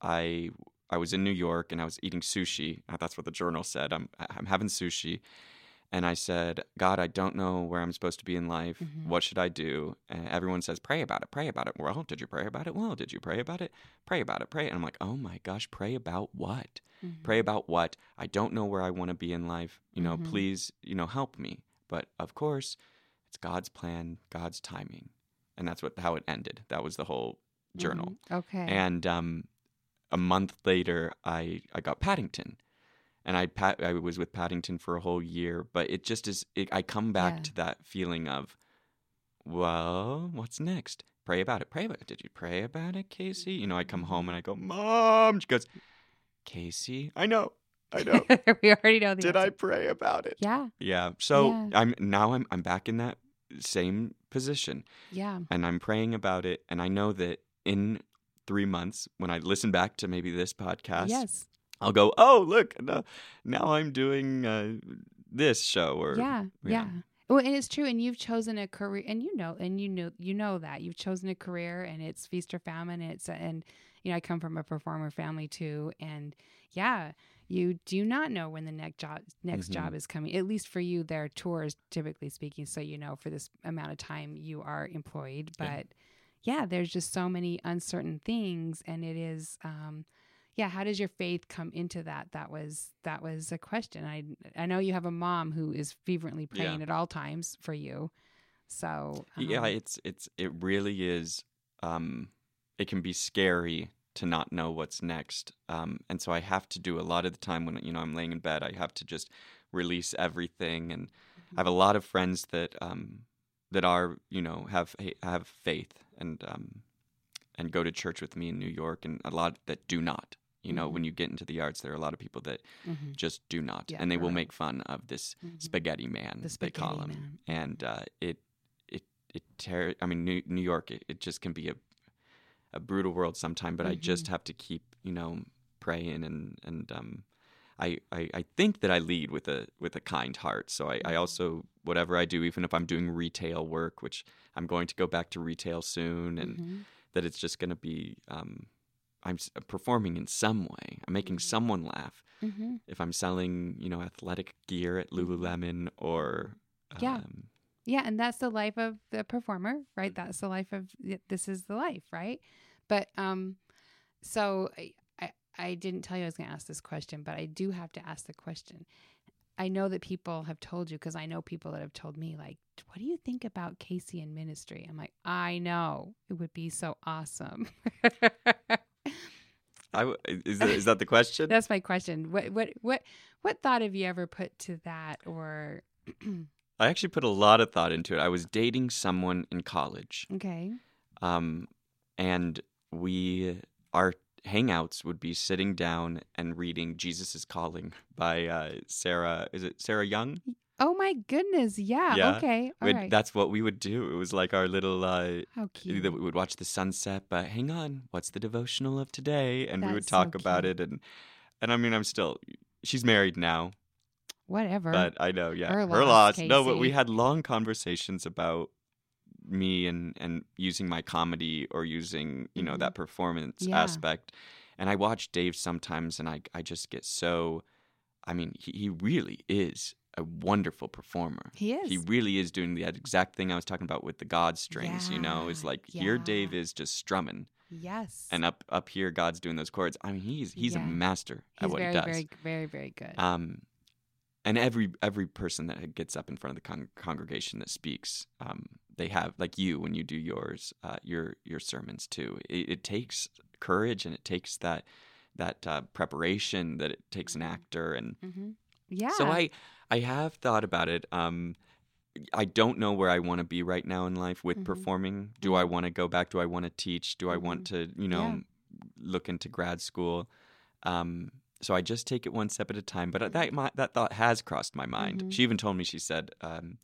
I I was in New York and I was eating sushi. Uh, That's what the journal said. I'm I'm having sushi, and I said, God, I don't know where I'm supposed to be in life. Mhm. What should I do? And everyone says, pray about it, pray about it. Well, did you pray about it? Well, did you pray about it? Pray about it, pray. And I'm like, oh my gosh, pray about what? Mhm. Pray about what? I don't know where I want to be in life. You know, Mhm. please, you know, help me. But of course, it's God's plan, God's timing. And that's what how it ended. That was the whole journal. Mhm. Okay. And um, a month later, I, I got Paddington. And I pat, I was with Paddington for a whole year, but it just is. It, I come back Yeah. to that feeling of, well, what's next? Pray about it. Pray about it. Did you pray about it, Casey? You know, I come home and I go, Mom. She goes, Casey, I know, I know. [laughs] we already know the Did I pray about it? Yeah. Yeah. So Yeah. I'm now I'm I'm back in that same position Yeah. and I'm praying about it. And I know that in three months, when I listen back to maybe this podcast, Yes. I'll go, oh, look, now I'm doing uh, this show. Or yeah, yeah. Well, and it's true, and you've chosen a career, and you know, and you know, you know that you've chosen a career, and it's feast or famine. It's and you know, I come from a performer family too, and yeah, you do not know when the next job next Mhm. job is coming. At least for you, there are tours, typically speaking, so you know for this amount of time you are employed. But Yeah. Yeah, there's just so many uncertain things, and it is. um yeah how does your faith come into that that was that was a question i i know you have a mom who is fervently Yeah. praying at all times for you so yeah, um, it's it's it really is. Um, it can be scary to not know what's next, um, and so I have to do a lot of the time when you know I'm laying in bed. I have to just release everything, and I have a lot of friends that um, that are you know have have faith and um, and go to church with me in New York, and a lot that do not. You know, Mhm. when you get into the arts, there are a lot of people that mhm, just do not, Yeah, and they will make fun of this mhm. spaghetti man, the they call him man. and uh, it it it ter- I mean New, New York it, it just can be a a brutal world sometime but I just Mhm. have to keep you know praying and and um I, I, I think that I lead with a with a kind heart so I, I Mhm. also whatever I do even if I'm doing retail work which I'm going to go back to retail soon and Mhm. that it's just going to be um I'm performing in some way. I'm making someone laugh. hmm If I'm selling, you know, athletic gear at Lululemon or Yeah. um, Yeah, and that's the life of the performer, right? That's the life of this is the life, right? But um, so I didn't tell you I was going to ask this question, but I do have to ask the question. I know that people have told you because I know people that have told me like, "What do you think about Casey in ministry?" I'm like, "I know it would be so awesome." [laughs] I is that, is that the question? [laughs] That's my question. What what what what thought have you ever put to that or [clears throat] I actually put a lot of thought into it. I was dating someone in college, okay. um, and we our hangouts would be sitting down and reading "Jesus is Calling" by uh, Sarah. Is it Sarah Young? Oh my goodness. Yeah. Yeah. Okay. All That's what we would do. It was like our little. Uh, How cute. that we would watch the sunset, but hang on, what's the devotional of today? And we would That's so talk about it, and and I mean, I'm still. She's married now, Whatever. but I know, yeah, Her her loss, loss. No, but we had long conversations about me and and using my comedy or using you know Mhm. that performance Yeah. aspect. And I watch Dave sometimes, and I I just get so. I mean, he, he really is a wonderful performer. he is. He really is doing the exact thing I was talking about with the God strings. You know, it's Yeah, like here Dave is just strumming, yes. and up up here God's doing those chords. I mean, he's he's Yeah. a master He's at what very, he does. very, very, very good. Um, and every every person that gets up in front of the con- congregation that speaks, um, they have like you when you do yours, uh, your your sermons too. It, it takes courage and it takes that that uh, preparation that it takes an actor and hmm Yeah. so I I have thought about it. Um, I don't know where I want to be right now in life with Mhm. performing. Do I want to go back? Do I want to teach? Do I want to you know Mm-hmm. Yeah. look into grad school? Um, so I just take it one step at a time. Mm-hmm. But that my, that thought has crossed my mind. Mhm. She even told me she said. Um,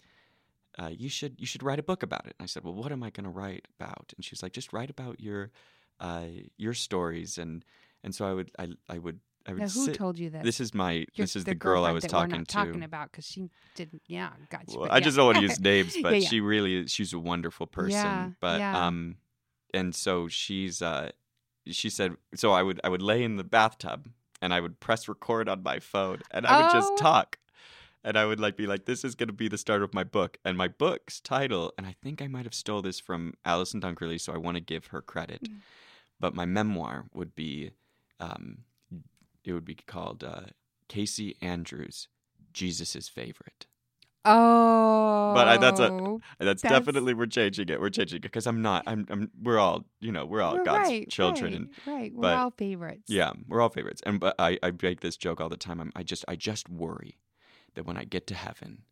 uh, you should you should write a book about it. And I said, well, what am I going to write about? And she was like, just write about your uh, your stories and and so I would I I would I would now, who sit. told you this? This is my Your- this is the, girl I was that talking to. talking about because she didn't. Yeah, gotcha. Well, but I just don't want to use names, [laughs] but Yeah, yeah. she really is. She's a wonderful person. Yeah, but yeah. um, and so she's uh, she said so. I would I would lay in the bathtub and I would press record on my phone and I would Oh. just talk. And I would like be like, this is gonna be the start of my book. And my book's title, and I think I might have stole this from Alison Dunkerley, so I want to give her credit. Mm. But my memoir would be, um, it would be called uh, Casey Andrews, Jesus' favorite. Oh, But I- that's a- oh, That's, That's- definitely we're changing it. We're changing it because I'm not. I'm. I'm. We're all. You know. We're all We're God's right, children, right, and right. We're but- all favorites. yeah, we're all favorites. And but I. I make this joke all the time. I'm, I just. I just worry that when I get to heaven,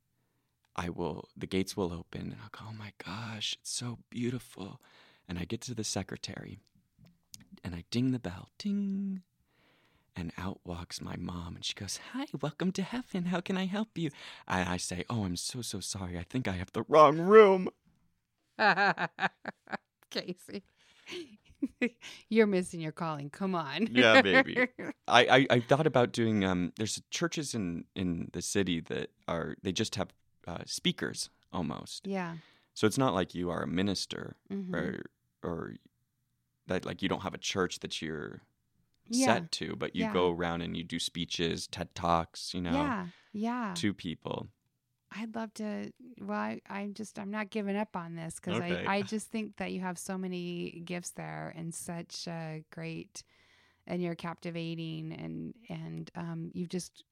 I will. The gates will open, and I'll go. Oh my gosh, it's so beautiful. And I get to the secretary, and I ding the bell. Ding. And out walks my mom, and she goes, "Hi, welcome to heaven. How can I help you?" And I say, "Oh, I'm so so sorry. I think I have the wrong room." [laughs] Casey. [laughs] You're missing your calling. Come on. Yeah, baby. [laughs] I, I, I thought about doing um there's churches in in the city that are they just have uh, speakers almost yeah. so it's not like you are a minister mhm. or or that like you don't have a church that you're Yeah. set to but you Yeah. go around and you do speeches ted talks you know Yeah. Yeah. to people I'd love to. Well, I, I'm just, I'm not giving up on this because Okay. I, I just think that you have so many gifts there and such a great, and you're captivating and, and um, you've just,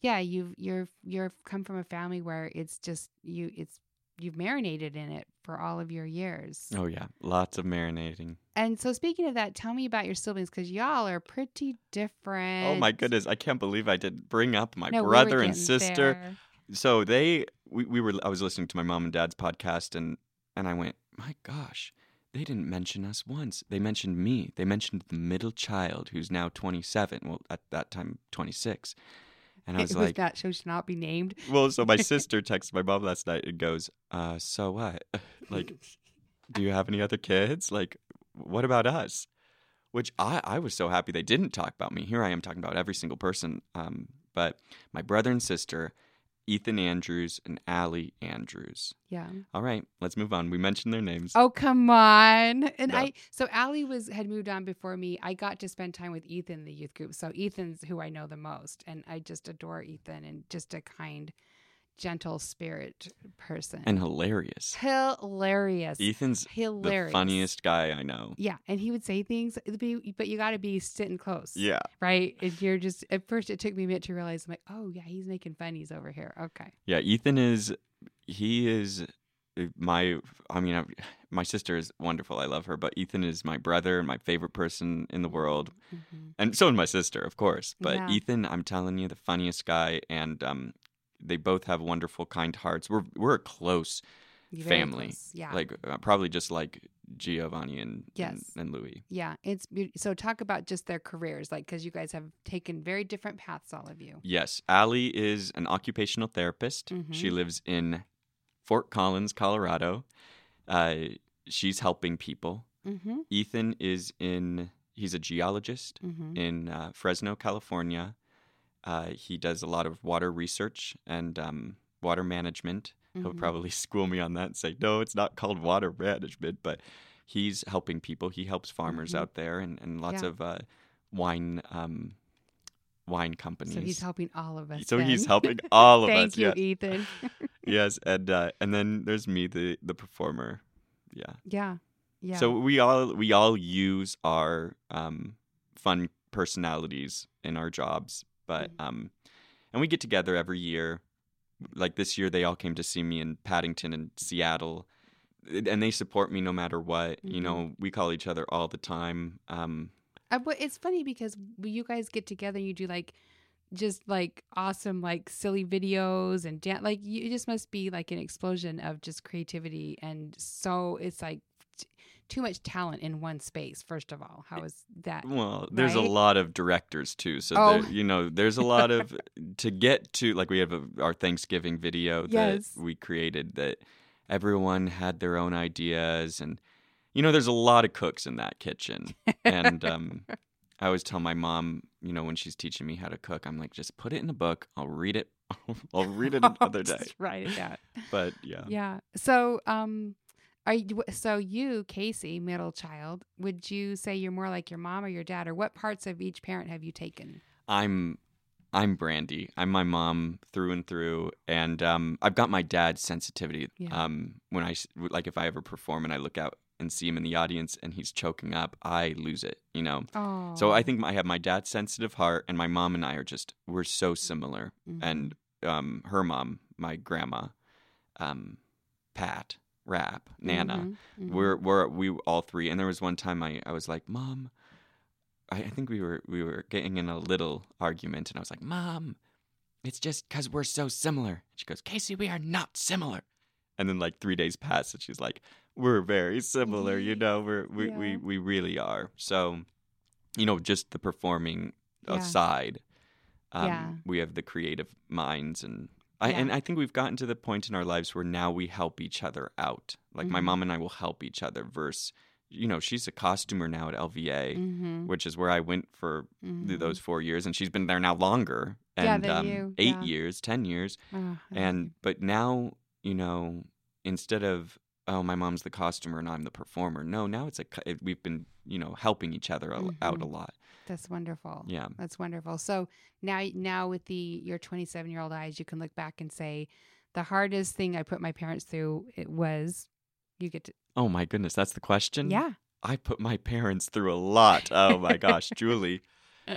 yeah, you've, you're, you're come from a family where it's just, you, it's, you've marinated in it for all of your years. oh yeah. Lots of marinating. And so speaking of that, tell me about your siblings because y'all are pretty different. oh my goodness. I can't believe i didn't bring up my No, we brother and sister. there. so they we, we were i was listening to my mom and dad's podcast and and i went my gosh they didn't mention us once. They mentioned me. They mentioned the middle child who's now 27 well at that time 26 and i [laughs] was It like that show should not be named. well so my [laughs] sister texted my mom last night and goes uh so what? [laughs] Like do you have any other kids? Like what about us? Which i i was so happy they didn't talk about me. Here i am talking about every single person um but my brother and sister Ethan Andrews and Allie Andrews. Yeah. All right, let's move on. We mentioned their names. Oh come on! And Yeah. I so Allie was had moved on before me. I got to spend time with Ethan the youth group. So Ethan's who I know the most, and I just adore Ethan and just a kind, gentle spirit person. And hilarious. hilarious, Ethan's hilarious, the funniest guy I know. Yeah, and he would say things, but you got to be sitting close. Yeah. Right. And you're just at first it took me a minute to realize I'm like, oh yeah, he's making funnies over here. Okay. Yeah, Ethan is he is uh, my I mean I, my sister is wonderful. I love her, but Ethan is my brother and my favorite person in the world. Mhm. And so is my sister, of course. But Yeah. Ethan, I'm telling you, the funniest guy and um they both have wonderful kind hearts. We're we're a close very family. close. Yeah. Like uh, probably just like Giovanni and Yes. and, and Louis. Yeah, it's so talk about just their careers, like because you guys have taken very different paths, all of you. Yes, Allie is an occupational therapist. Mhm. She lives in Fort Collins, Colorado. Uh, she's helping people. Mm-hmm. Ethan is in. He's a geologist Mm-hmm. in uh, Fresno, California. Uh, he does a lot of water research and um, water management. He'll Mhm. probably [laughs] school me on that and say, no, it's not called water management, but he's helping people. He helps farmers Mhm. out there and, and lots Yeah. of uh, wine um, wine companies. So he's helping all of us. So he's helping all of Thank us. Thank you, yes. Ethan. [laughs] yes, and uh, and then there's me, the the performer. Yeah. yeah, yeah. So we all we all use our um, fun personalities in our jobs, but Mhm. um, and we get together every year. Like this year, they all came to see me in Paddington and Seattle, and they support me no matter what. You Mhm. know, we call each other all the time. Um, Uh, but it's funny because you guys get together, and you do like just like awesome, like silly videos and dan- like you, it just must be like an explosion of just creativity, and so it's like too much talent in one space. First of all, how is that? Well, there's a lot of directors too, so Oh. there, you know, there's a lot of [laughs] to get to. Like we have a, our Thanksgiving video Yes. that we created that everyone had their own ideas, and you know, there's a lot of cooks in that kitchen. And um, [laughs] I always tell my mom, you know, when she's teaching me how to cook, I'm like, just put it in a book. I'll read it. [laughs] I'll read it another day. Write it down. But yeah, Yeah. So, um, are you, so you, Casey, middle child, would you say you're more like your mom or your dad, or what parts of each parent have you taken? I'm I'm Brandy. I'm my mom through and through, and um, I've got my dad's sensitivity. Yeah. Um, when I like, if I ever perform and I look out and see him in the audience and he's choking up, I lose it. You know. Oh, So I think I have my dad's sensitive heart, and my mom and I are just we're so similar. Mhm. And um, her mom, my grandma, um, Pat, Rap, Nana, Mhm, mhm. we're we're we all three. And there was one time I, I was like, Mom, I, I think we were we were getting in a little argument, and I was like, Mom, it's just because we're so similar. She goes, Casey, we are not similar. And then like three days pass, and she's like, We're very similar, you know. We're we we, we really are. So, you know, just the performing Yeah. aside, um, Yeah. we have the creative minds and. I, Yeah. and I think we've gotten to the point in our lives where now we help each other out. Like my Mhm. mom and I will help each other. Versus, you know, she's a costumer now at LVA, Mhm, which is where I went for mhm. those four years, and she's been there now longer. Yeah, And than um, you, eight yeah. years, ten years, Oh, and but now you know, instead of oh my mom's the costumer and I'm the performer, no, now it's a it, we've been you know helping each other a- out a Mhm. lot. that's wonderful. Yeah. That's wonderful. So now, now with the your 27 year old eyes, you can look back and say, the hardest thing I put my parents through it was, you get to, Oh my goodness, that's the question. yeah, I put my parents through a lot. Oh my gosh, [laughs] Julie. [laughs]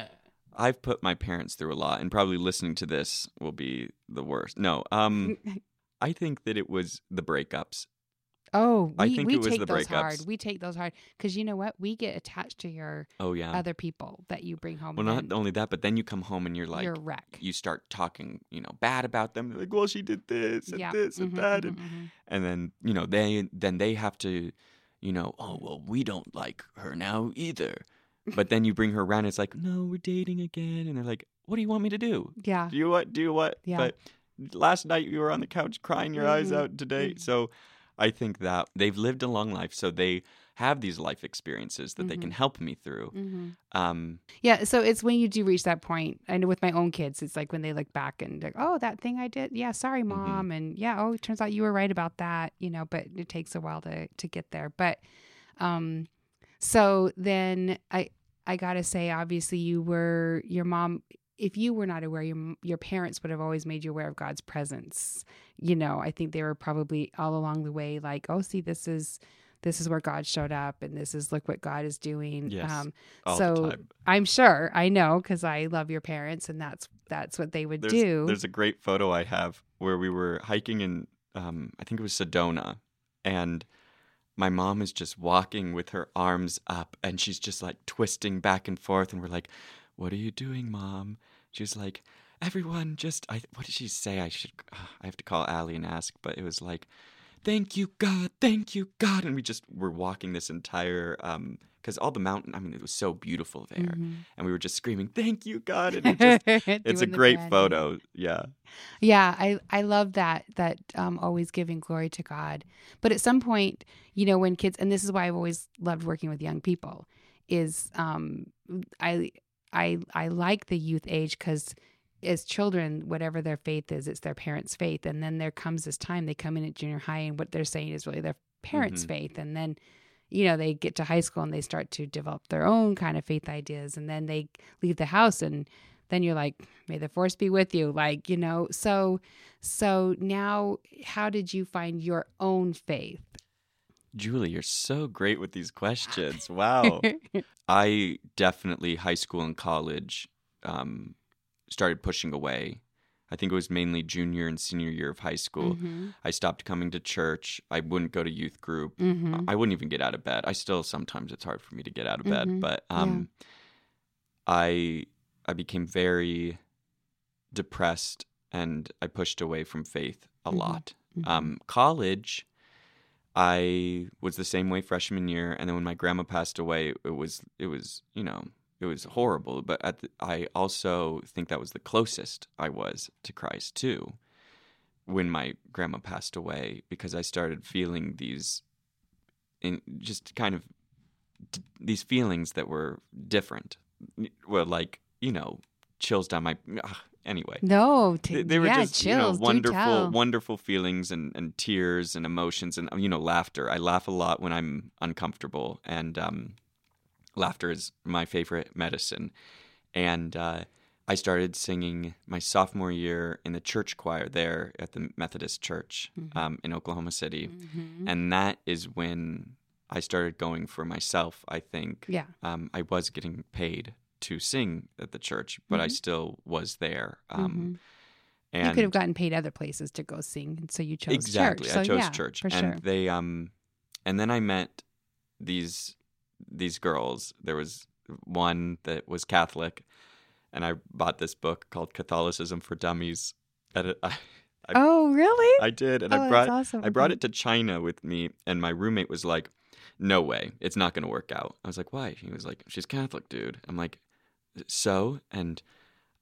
I've put my parents through a lot, and probably listening to this will be the worst. No, um, [laughs] I think that it was the breakups. Oh, we, I think we it was take the those hard. We take those hard because you know what? We get attached to your Oh yeah. other people that you bring home. well, not only that, but then you come home and you're like, you're a wreck. you start talking, you know, bad about them. They're like, well, she did this and yeah. this and Mhm, that, mhm, and, mhm. and then you know they then they have to, you know, oh well, we don't like her now either. But then you bring her around, it's like, no, we're dating again, and they're like, what do you want me to do? Yeah. Do you what? Do you what? Yeah. But last night you were on the couch crying your eyes Mhm, out today. mhm. So I think that they've lived a long life. So they have these life experiences that they Mm-hmm. can help me through. Mhm. Um, Yeah, so it's when you do reach that point. I know with my own kids, it's like when they look back and like, oh, that thing I did, yeah, sorry, Mhm. mom, and yeah, oh, it turns out you were right about that, you know. But it takes a while to to get there. But, um, so then I I gotta say, obviously, you were your mom. If you were not aware, your your parents would have always made you aware of God's presence. You know, I think they were probably all along the way, like, oh, see, this is this is where God showed up, and this is look what God is doing. Yes. Um, all So, the time. I'm sure I know because I love your parents, and that's that's what they would There's, do. there's a great photo I have where we were hiking in, um, I think it was Sedona, and my mom is just walking with her arms up, and she's just like twisting back and forth, and we're like, "What are you doing, mom?" She's like, "Everyone, just I." What did she say? I should. I have to call Allie and ask, but it was like, "Thank you, God, thank you, God," and we just were walking this entire. um because all the mountain, I mean, it was so beautiful there, Mhm. and we were just screaming, "Thank you, God!" And it [laughs] just, it's a great photo. Yeah. Yeah, I I love that that um, always giving glory to God. But at some point, you know, when kids, and this is why I've always loved working with young people, is um, I I I like the youth age because as children, whatever their faith is, it's their parents' faith, and then there comes this time they come in at junior high, and what they're saying is really their parents' Mhm. faith, and then. You know, they get to high school and they start to develop their own kind of faith ideas, and then they leave the house, and then you're like, may the force be with you like you know so so now how did you find your own faith Julie, you're so great with these questions. Wow. [laughs] I definitely, high school and college, um, started pushing away. I think it was mainly junior and senior year of high school. Mhm. I stopped coming to church. I wouldn't go to youth group. Mhm. I wouldn't even get out of bed. I still sometimes it's hard for me to get out of bed, Mhm. but um, I I became very depressed and I pushed away from faith a Mhm. lot. Mhm. Um, college, I was the same way freshman year, and then when my grandma passed away, it was it was you know it was horrible. But at the, I also think that was the closest I was to Christ too, when my grandma passed away, because I started feeling these, in just kind of d- these feelings that were different. Well, like you know, chills down my. ugh, anyway, no t- they, they were yeah, just you know chills, wonderful wonderful feelings and, and tears and emotions and you know laughter. I laugh a lot when i'm uncomfortable and um, laughter is my favorite medicine. And uh, i started singing my sophomore year in the church choir there at the methodist church Mhm. um, in oklahoma city. Mhm. and that is when i started going for myself i think. Yeah. Um, I was getting paid to sing at the church, but I Mhm. still was there. Um, Mhm. And you could have gotten paid other places to go sing and so you chose exactly, church I So, chose yeah, church, and sure they um, and then I met these these girls. There was one that was Catholic, and I bought this book called Catholicism for Dummies. At a, [laughs] I, I, oh really I did, and oh, I brought awesome I brought it to China with me, and my roommate was like, "No way, it's not going to work out." I was like, "Why?" He was like, "She's Catholic, dude." I'm like, "So?" And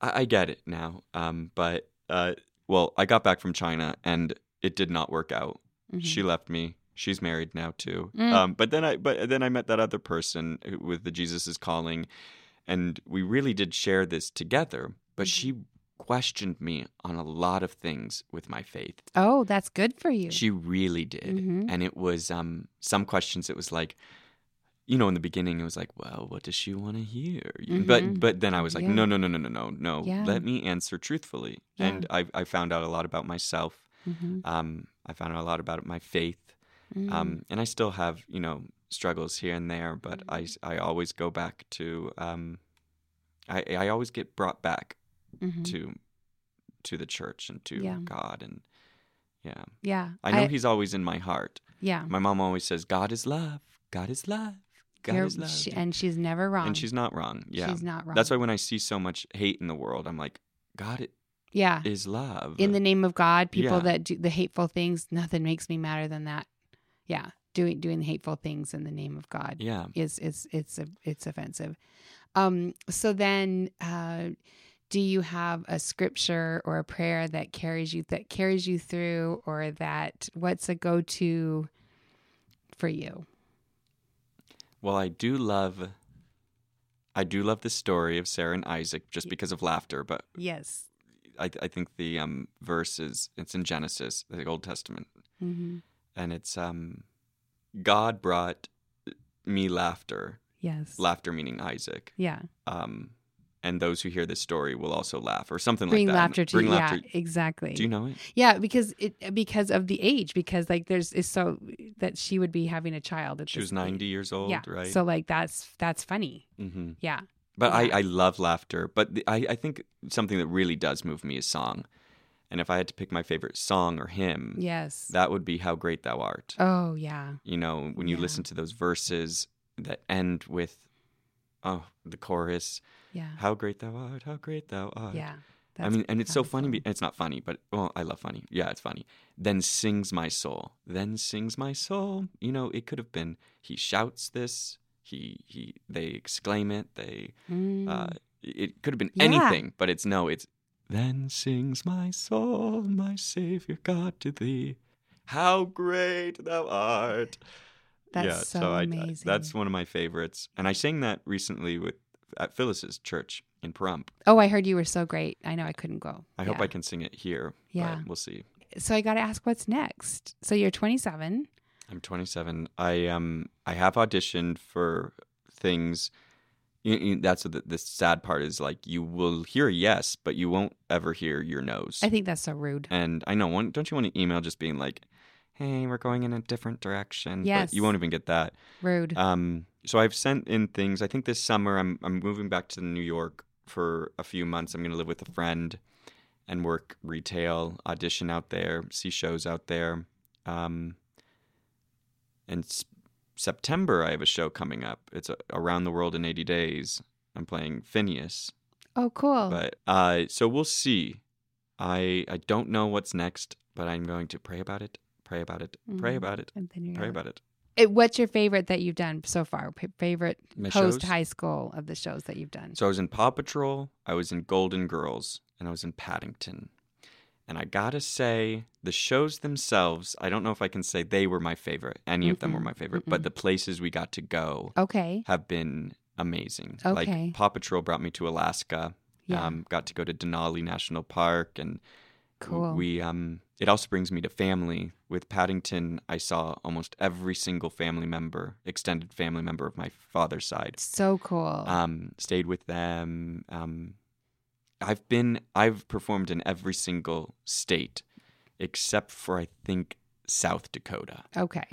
I, I get it now, um, but uh, well, I got back from China, and it did not work out. Mhm. She left me. She's married now too. Mm. Um, but then I but then I met that other person with the Jesus is calling, and we really did share this together. But Mhm. she questioned me on a lot of things with my faith. oh that's good for you She really did. Mhm. And it was um some questions it was like you know in the beginning it was like, well, what does she want to hear? Mhm. But but then I was like, Yeah. no, no, no, no, no, no, no. Yeah. Let me answer truthfully. Yeah. And I I found out a lot about myself. Mhm. Um I found out a lot about my faith. Mm. Um and I still have, you know, struggles here and there, but I Mm-hmm. I always go back to um I I always get brought back Mhm. to to the church and to. God and yeah. yeah I know he's always in my heart. yeah My mom always says, "God is love. God is love. God You're- is love." she- and she's never wrong And she's not wrong. Yeah, she's not wrong that's why when I see so much hate in the world, I'm like, God it, yeah is love. in the name of God, people Yeah. that do the hateful things, nothing makes me madder than that. Yeah, doing doing the hateful things in the name of God yeah, is is it's a, it's offensive. Um, so then, uh, do you have a scripture or a prayer that carries you that carries you through, or that what's a go to for you? Well, I do love. I do love the story of Sarah and Isaac just because of laughter, but Yes. I, I think the um, verse is it's in Genesis, the Old Testament, hmm and it's um, God brought me laughter, Yes. laughter meaning Isaac, yeah. um, and those who hear this story will also laugh or something Bring like that. laughter to Bring yeah, laughter. exactly. Do you know it? Yeah, because it because of the age, because like there's is so that she would be having a child. At She was ninety years old, Yeah. right? So like that's that's funny. hmm Yeah. But Yeah. I, I love laughter. But the, I, I think something that really does move me is song. And if I had to pick my favorite song or hymn, Yes. that would be How Great Thou Art. oh yeah. You know, when you Yeah. listen to those verses that end with, oh, the chorus, Yeah. How Great Thou Art, How Great Thou Art. Yeah. I mean, and it's so funny. be- It's not funny, but well, I love funny. Yeah, it's funny. Then sings my soul. Then sings my soul. You know, it could have been he shouts this. He he. They exclaim it. They Mm. uh, it could have been Yeah. anything, but it's no, it's then sings my soul, my Savior God to thee. How great thou art. That's yeah, so I, I- amazing. that's one of my favorites. And I sang that recently with at Phyllis's church in Pahrump. oh, I heard you were so great. I know I couldn't go. I hope I can sing it here. Yeah. But we'll see. So I got to ask, what's next? So you're 27. I'm 27. I um I have auditioned for things. You, you- that's what the, the sad part is. Like you will hear a yes, but you won't ever hear your no's. I think that's so rude. And I know, one, don't you want an email just being like, "Hey, we're going in a different direction"? Yes. But you won't even get that. Rude. Um, so I've sent in things. I think this summer I'm I'm moving back to New York for a few months. I'm going to live with a friend and work retail, audition out there, see shows out there. Um, and s- September I have a show coming up. It's a, around the world in 80 days. I'm playing Phileas. oh, cool. But uh, so we'll see. I I don't know what's next, but I'm going to pray about it. Pray about it. Pray Mhm. about it. and then you're Pray about it. It, what's your favorite that you've done so far? P- favorite post high school of the shows that you've done? So I was in Paw Patrol, I was in Golden Girls, and I was in Paddington. And I gotta say, the shows themselves, I don't know if I can say they were my favorite. Any of them were mm-hmm, my favorite, mm-mm. but the places we got to go Okay. have been amazing. Okay. Like Paw Patrol brought me to Alaska. Yeah. Um, got to go to Denali National Park and cool. we um it also brings me to family. With Paddington, I saw almost every single family member, extended family member of my father's side so cool. um, stayed with them. Um, I've been, I've performed in every single state except for I think South Dakota. okay.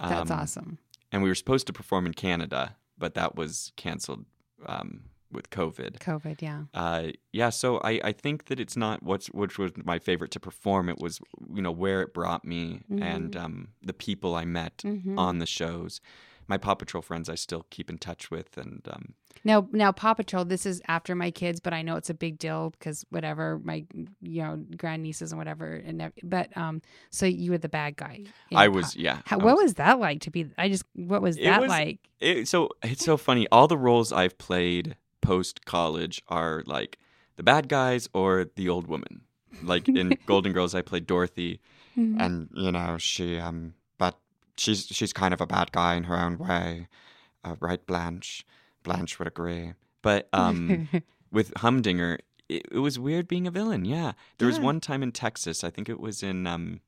That's Um, awesome. And we were supposed to perform in Canada, but that was canceled um, with COVID. COVID. Yeah. Uh, yeah, so I, I think that it's not what's which was my favorite to perform. It was you know where it brought me and um, the people I met Mhm. on the shows. My Paw Patrol friends I still keep in touch with, and um, Now, now, Paw Patrol. This is after my kids, but I know it's a big deal because whatever my, you know, grandnieces and whatever, and but um, so you were the bad guy. I Paw- was yeah. How, I what was that like to be? I just what was It that was- like? it, so it's so funny. All the roles I've played post college are like the bad guys or the old woman. Like in [laughs] Golden Girls, I played Dorothy, Mhm. and you know she um, but she's she's kind of a bad guy in her own way, uh, right? Blanche, Blanche would agree. But um, [laughs] with Humdinger, it, it was weird being a villain. Yeah, there was one time in Texas. I think it was in um,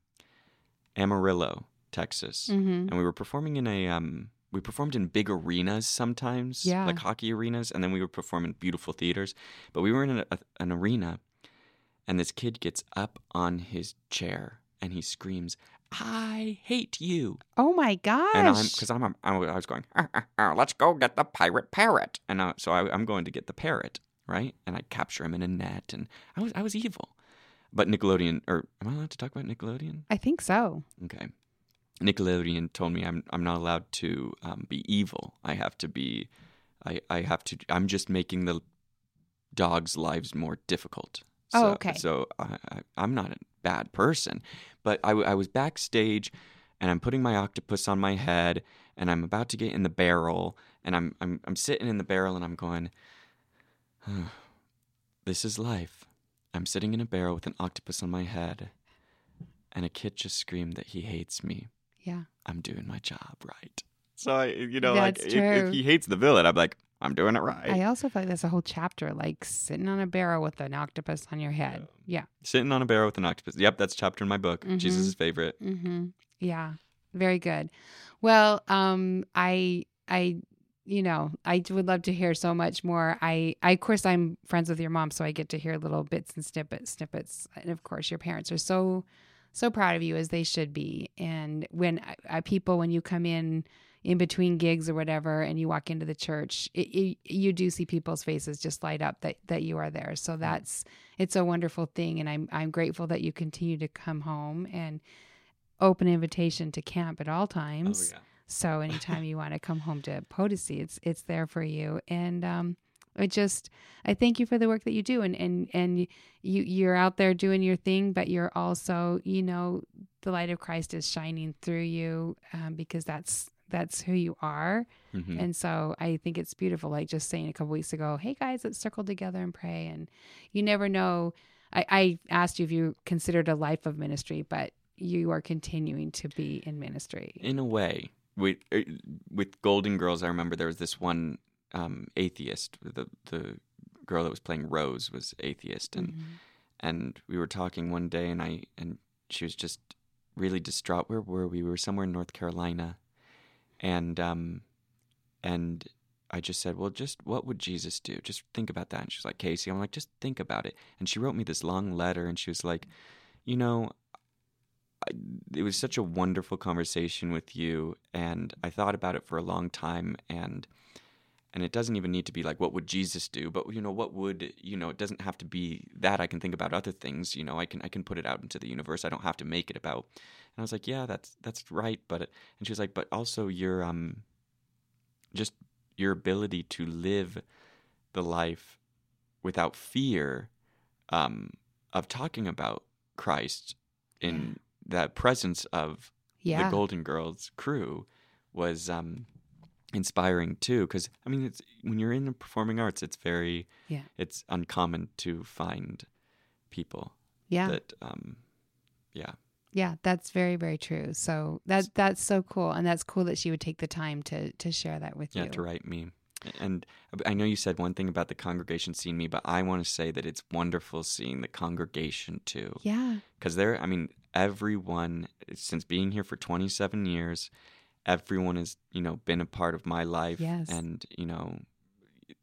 Amarillo, Texas Mhm. and we were performing in a um we performed in big arenas sometimes Yeah. like hockey arenas and then we would perform in beautiful theaters but we were in a, an arena and this kid gets up on his chair and he screams i hate you Oh my gosh! and i'm because i'm, a- i was going "Ah, ah, ah, let's go get the pirate parrot and uh, so I, i'm going to get the parrot right and i capture him in a net and i was i was evil but nickelodeon or am i allowed to talk about nickelodeon I think so. Okay. Nickelodeon told me I'm I'm not allowed to um, be evil. I have to be, I I have to. I'm just making the dogs' lives more difficult. Oh, So, okay. So I, I, I'm not a bad person, but I, w- I was backstage, and I'm putting my octopus on my head, and I'm about to get in the barrel, and I'm I'm I'm sitting in the barrel, and I'm going, [sighs] this is life. I'm sitting in a barrel with an octopus on my head, and a kid just screamed that he hates me. Yeah. I'm doing my job right. So I, you know, like That's if, if he hates the villain, I'm like, I'm doing it right. I also feel like there's a whole chapter, like sitting on a barrel with an octopus on your head. Yeah. Sitting on a barrel with an octopus. Yep, that's a chapter in my book. Mhm. Jesus' favorite. Mm-hmm. Yeah. Very good. Well, um, I, I, you know, I would love to hear so much more. I, I, of course, I'm friends with your mom, so I get to hear little bits and snippets, snippets. And of course, your parents are so, so proud of you as they should be. And when I, people, when you come in, in between gigs or whatever, and you walk into the church, it, it, you do see people's faces just light up that that you are there. So that's it's a wonderful thing, and I'm I'm grateful that you continue to come home and open invitation to camp at all Oh, times. yeah. So anytime you want to come home to Potosi, it's it's there for you. And um, I just I thank you for the work that you do, and and and you you're out there doing your thing, but you're also you know the light of Christ is shining through you um, because that's that's who you are. Mhm. And so I think it's beautiful. Like just saying a couple weeks ago, hey guys, let's circle together and pray. And you never know. I, I asked you if you considered a life of ministry, but you are continuing to be in ministry. In a way, with er, with Golden Girls, I remember there was this one um, atheist. The the girl that was playing Rose was atheist, and Mhm. and we were talking one day, and I and she was just really distraught. Where were we? We were somewhere in North Carolina, and um, and I just said, well, just what would Jesus do? Just think about that. And she's like, Casey, I'm like, just think about it. And she wrote me this long letter, and she was like, you know, I, it was such a wonderful conversation with you, and I thought about it for a long time, and and it doesn't even need to be like what would jesus do? But you know what would you know it doesn't have to be that i can think about other things you know i can i can put it out into the universe. I don't have to make it about. And i was like yeah that's that's right. But and she was like but also your um just your ability to live the life without fear um of talking about christ in the presence of Yeah. the Golden Girls crew was um, inspiring too. Because I mean, it's when you're in the performing arts, it's very Yeah. it's uncommon to find people yeah. that um, yeah Yeah, that's very very true. So that that's so cool, and that's cool that she would take the time to to share that with you. yeah you. to write me. And I know you said one thing about the congregation seeing me, but I want to say that it's wonderful seeing the congregation too. Yeah, because they're i mean everyone since being here for 27 years everyone has you know been a part of my life Yes. and you know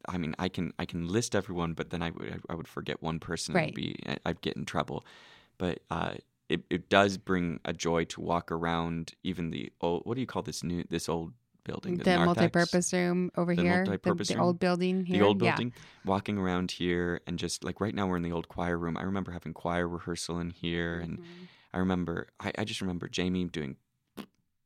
i mean i can i can list everyone but then i would i would forget one person and be i'd get in trouble but uh it, it does bring a joy to walk around even the old what do you call this new this old building the, narthex? multi-purpose room over The here, the, multi-purpose the room? old building here. the old Yeah. building walking around here and just like right now we're in the old choir room i remember having choir rehearsal in here and Mhm. I remember, I, I just remember Jamie doing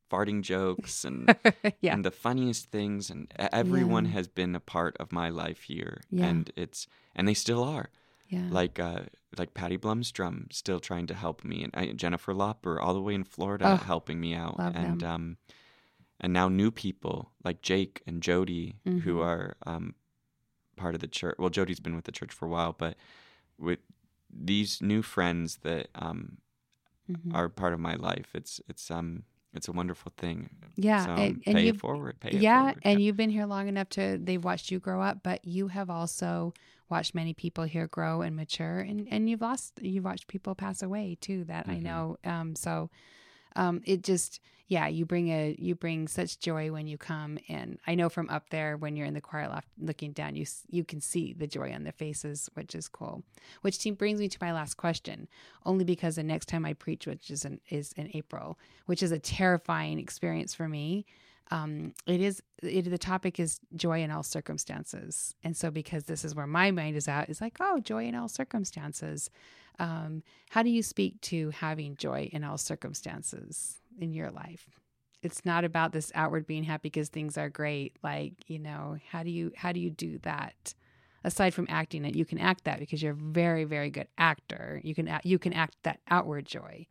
farting jokes [laughs] and yeah, and the funniest things, and everyone Yeah. has been a part of my life here, Yeah. and it's and they still are. yeah, Like uh, like Patty Blumstrom still trying to help me, and I, Jennifer Lopper all the way in Florida Oh, helping me out, and them. um, and now new people like Jake and Jody who Mhm. are um part of the church. Well, Jody's been with the church for a while, but with these new friends that um Mhm. are part of my life. It's it's um it's a wonderful thing. yeah, so and, and pay you've it forward. Pay it yeah, forward. and you've been here long enough to they've watched you grow up, but you have also watched many people here grow and mature, and and you've lost you've watched people pass away too. That I Mhm. know. Um, so um, it just yeah, you bring a you bring such joy when you come, and I know from up there when you're in the choir loft looking down, you you can see the joy on their faces, which is cool. Which brings me to my last question, only because the next time I preach, which is in is in April, which is a terrifying experience for me um, it is it, the topic is joy in all circumstances. And so because this is where my mind is at is like oh joy in all circumstances. Um, how do you speak to having joy in all circumstances in your life? It's not about this outward being happy because things are great. Like you know how do you how do you do that? Aside from acting it you can act that because you're a very very good actor. You can act, you can act that outward joy.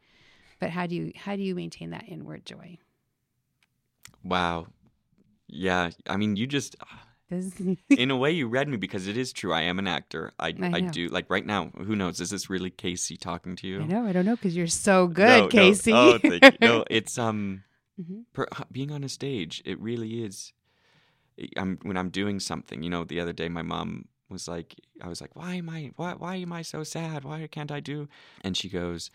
But how do you how do you maintain that inward joy wow. Yeah, I mean, you just [sighs] [sighs] in a way you read me because it is true. I am an actor. I I I, do like right now. Who knows? Is this really Casey talking to you? I know, I don't know, because you're so good, No, no. Casey. Oh, thank you. No, [laughs] it's um, hmm per, being on a stage it really is i'm when i'm doing something you know the other day my mom was like i was like why am i why, why am i so sad why can't i do and she goes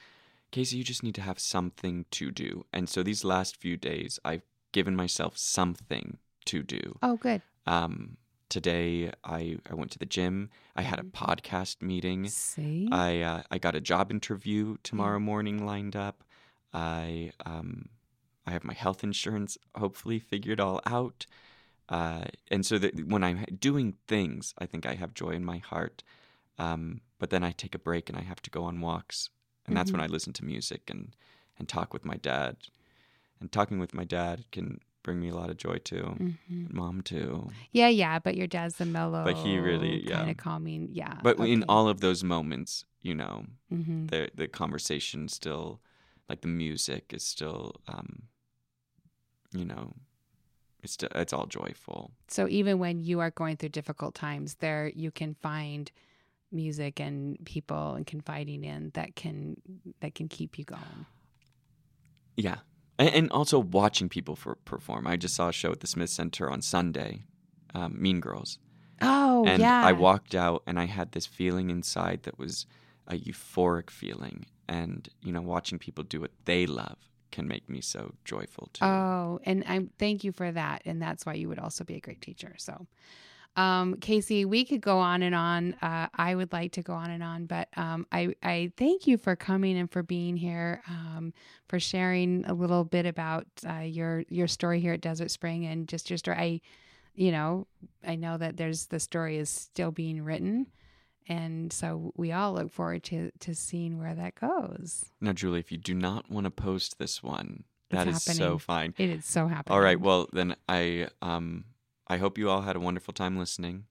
casey you just need to have something to do and so these last few days i've given myself something to do Oh, good. um today i i went to the gym i had a podcast meeting See? I uh, I got a job interview tomorrow morning lined up. I um I have my health insurance hopefully figured all out. Uh, and so that when I'm doing things, I think I have joy in my heart. Um, but then I take a break and I have to go on walks, and that's when I listen to music and and talk with my dad. And talking with my dad can bring me a lot of joy too. Mhm. Mom too. Yeah, yeah, but your dad's the mellow, But he really- yeah. kind of calming. Yeah, But in all of those moments, you know, hmm the the conversation still like the music is still um you know it's still, it's all joyful So even when you are going through difficult times, there you can find music and people and confiding in that can that can keep you going. yeah and, also watching people for, perform. I just saw a show at the smith center on sunday um, mean girls. Oh and yeah, i walked out and i had this feeling inside that was a euphoric feeling. And you know watching people do what they love can make me so joyful too. Oh, and I thank you for that, and that's why you would also be a great teacher. So, um, Casey, we could go on and on. Uh, I would like to go on and on, but um, I I thank you for coming and for being here, um, for sharing a little bit about uh, your your story here at Desert Spring and just your story. I, you know, I know that there's the story is still being written. And so we all look forward to, to seeing where that goes. now julie if you do not want to post this one that is happening. so fine It is so happy. All right. Well, then I um I hope you all had a wonderful time listening.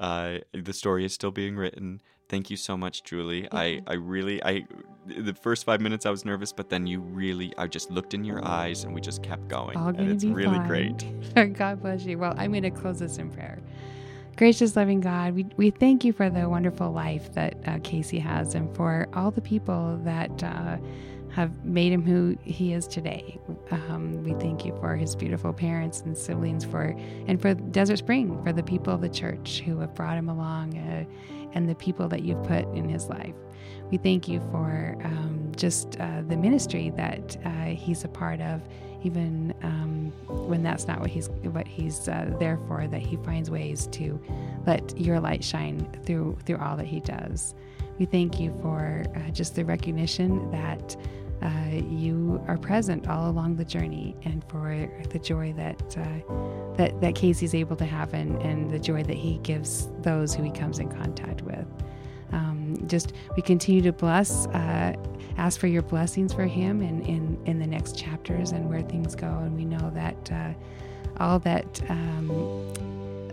Uh, the story is still being written. Thank you so much, Julie. I I really I the first five minutes I was nervous, but then you really I just looked in your eyes and we just kept going, all and it's really fine. great. [laughs] God bless you. Well, I'm going to close this in prayer. Gracious, loving God, we, we thank you for the wonderful life that uh, Casey has and for all the people that uh, have made him who he is today. Um, we thank you for his beautiful parents and siblings, for and for Desert Spring, for the people of the church who have brought him along, uh, and the people that you've put in his life. We thank you for um, just uh, the ministry that uh, he's a part of, even um, when that's not what he's what he's uh, there for. That he finds ways to let your light shine through through all that he does. We thank you for uh, just the recognition that uh, you are present all along the journey, and for the joy that uh, that that Casey's able to have, and, and the joy that he gives those who he comes in contact with. Um, just we continue to bless, uh, ask for your blessings for him in, in, in the next chapters and where things go. And we know that uh, all that um,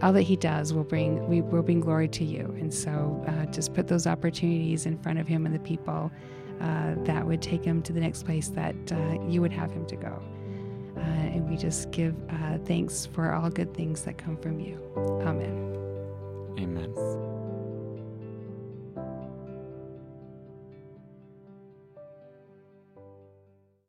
all that he does will bring we will bring glory to you. And so uh, just put those opportunities in front of him and the people uh, that would take him to the next place that uh, you would have him to go. Uh, and we just give uh, thanks for all good things that come from you. Amen. Amen.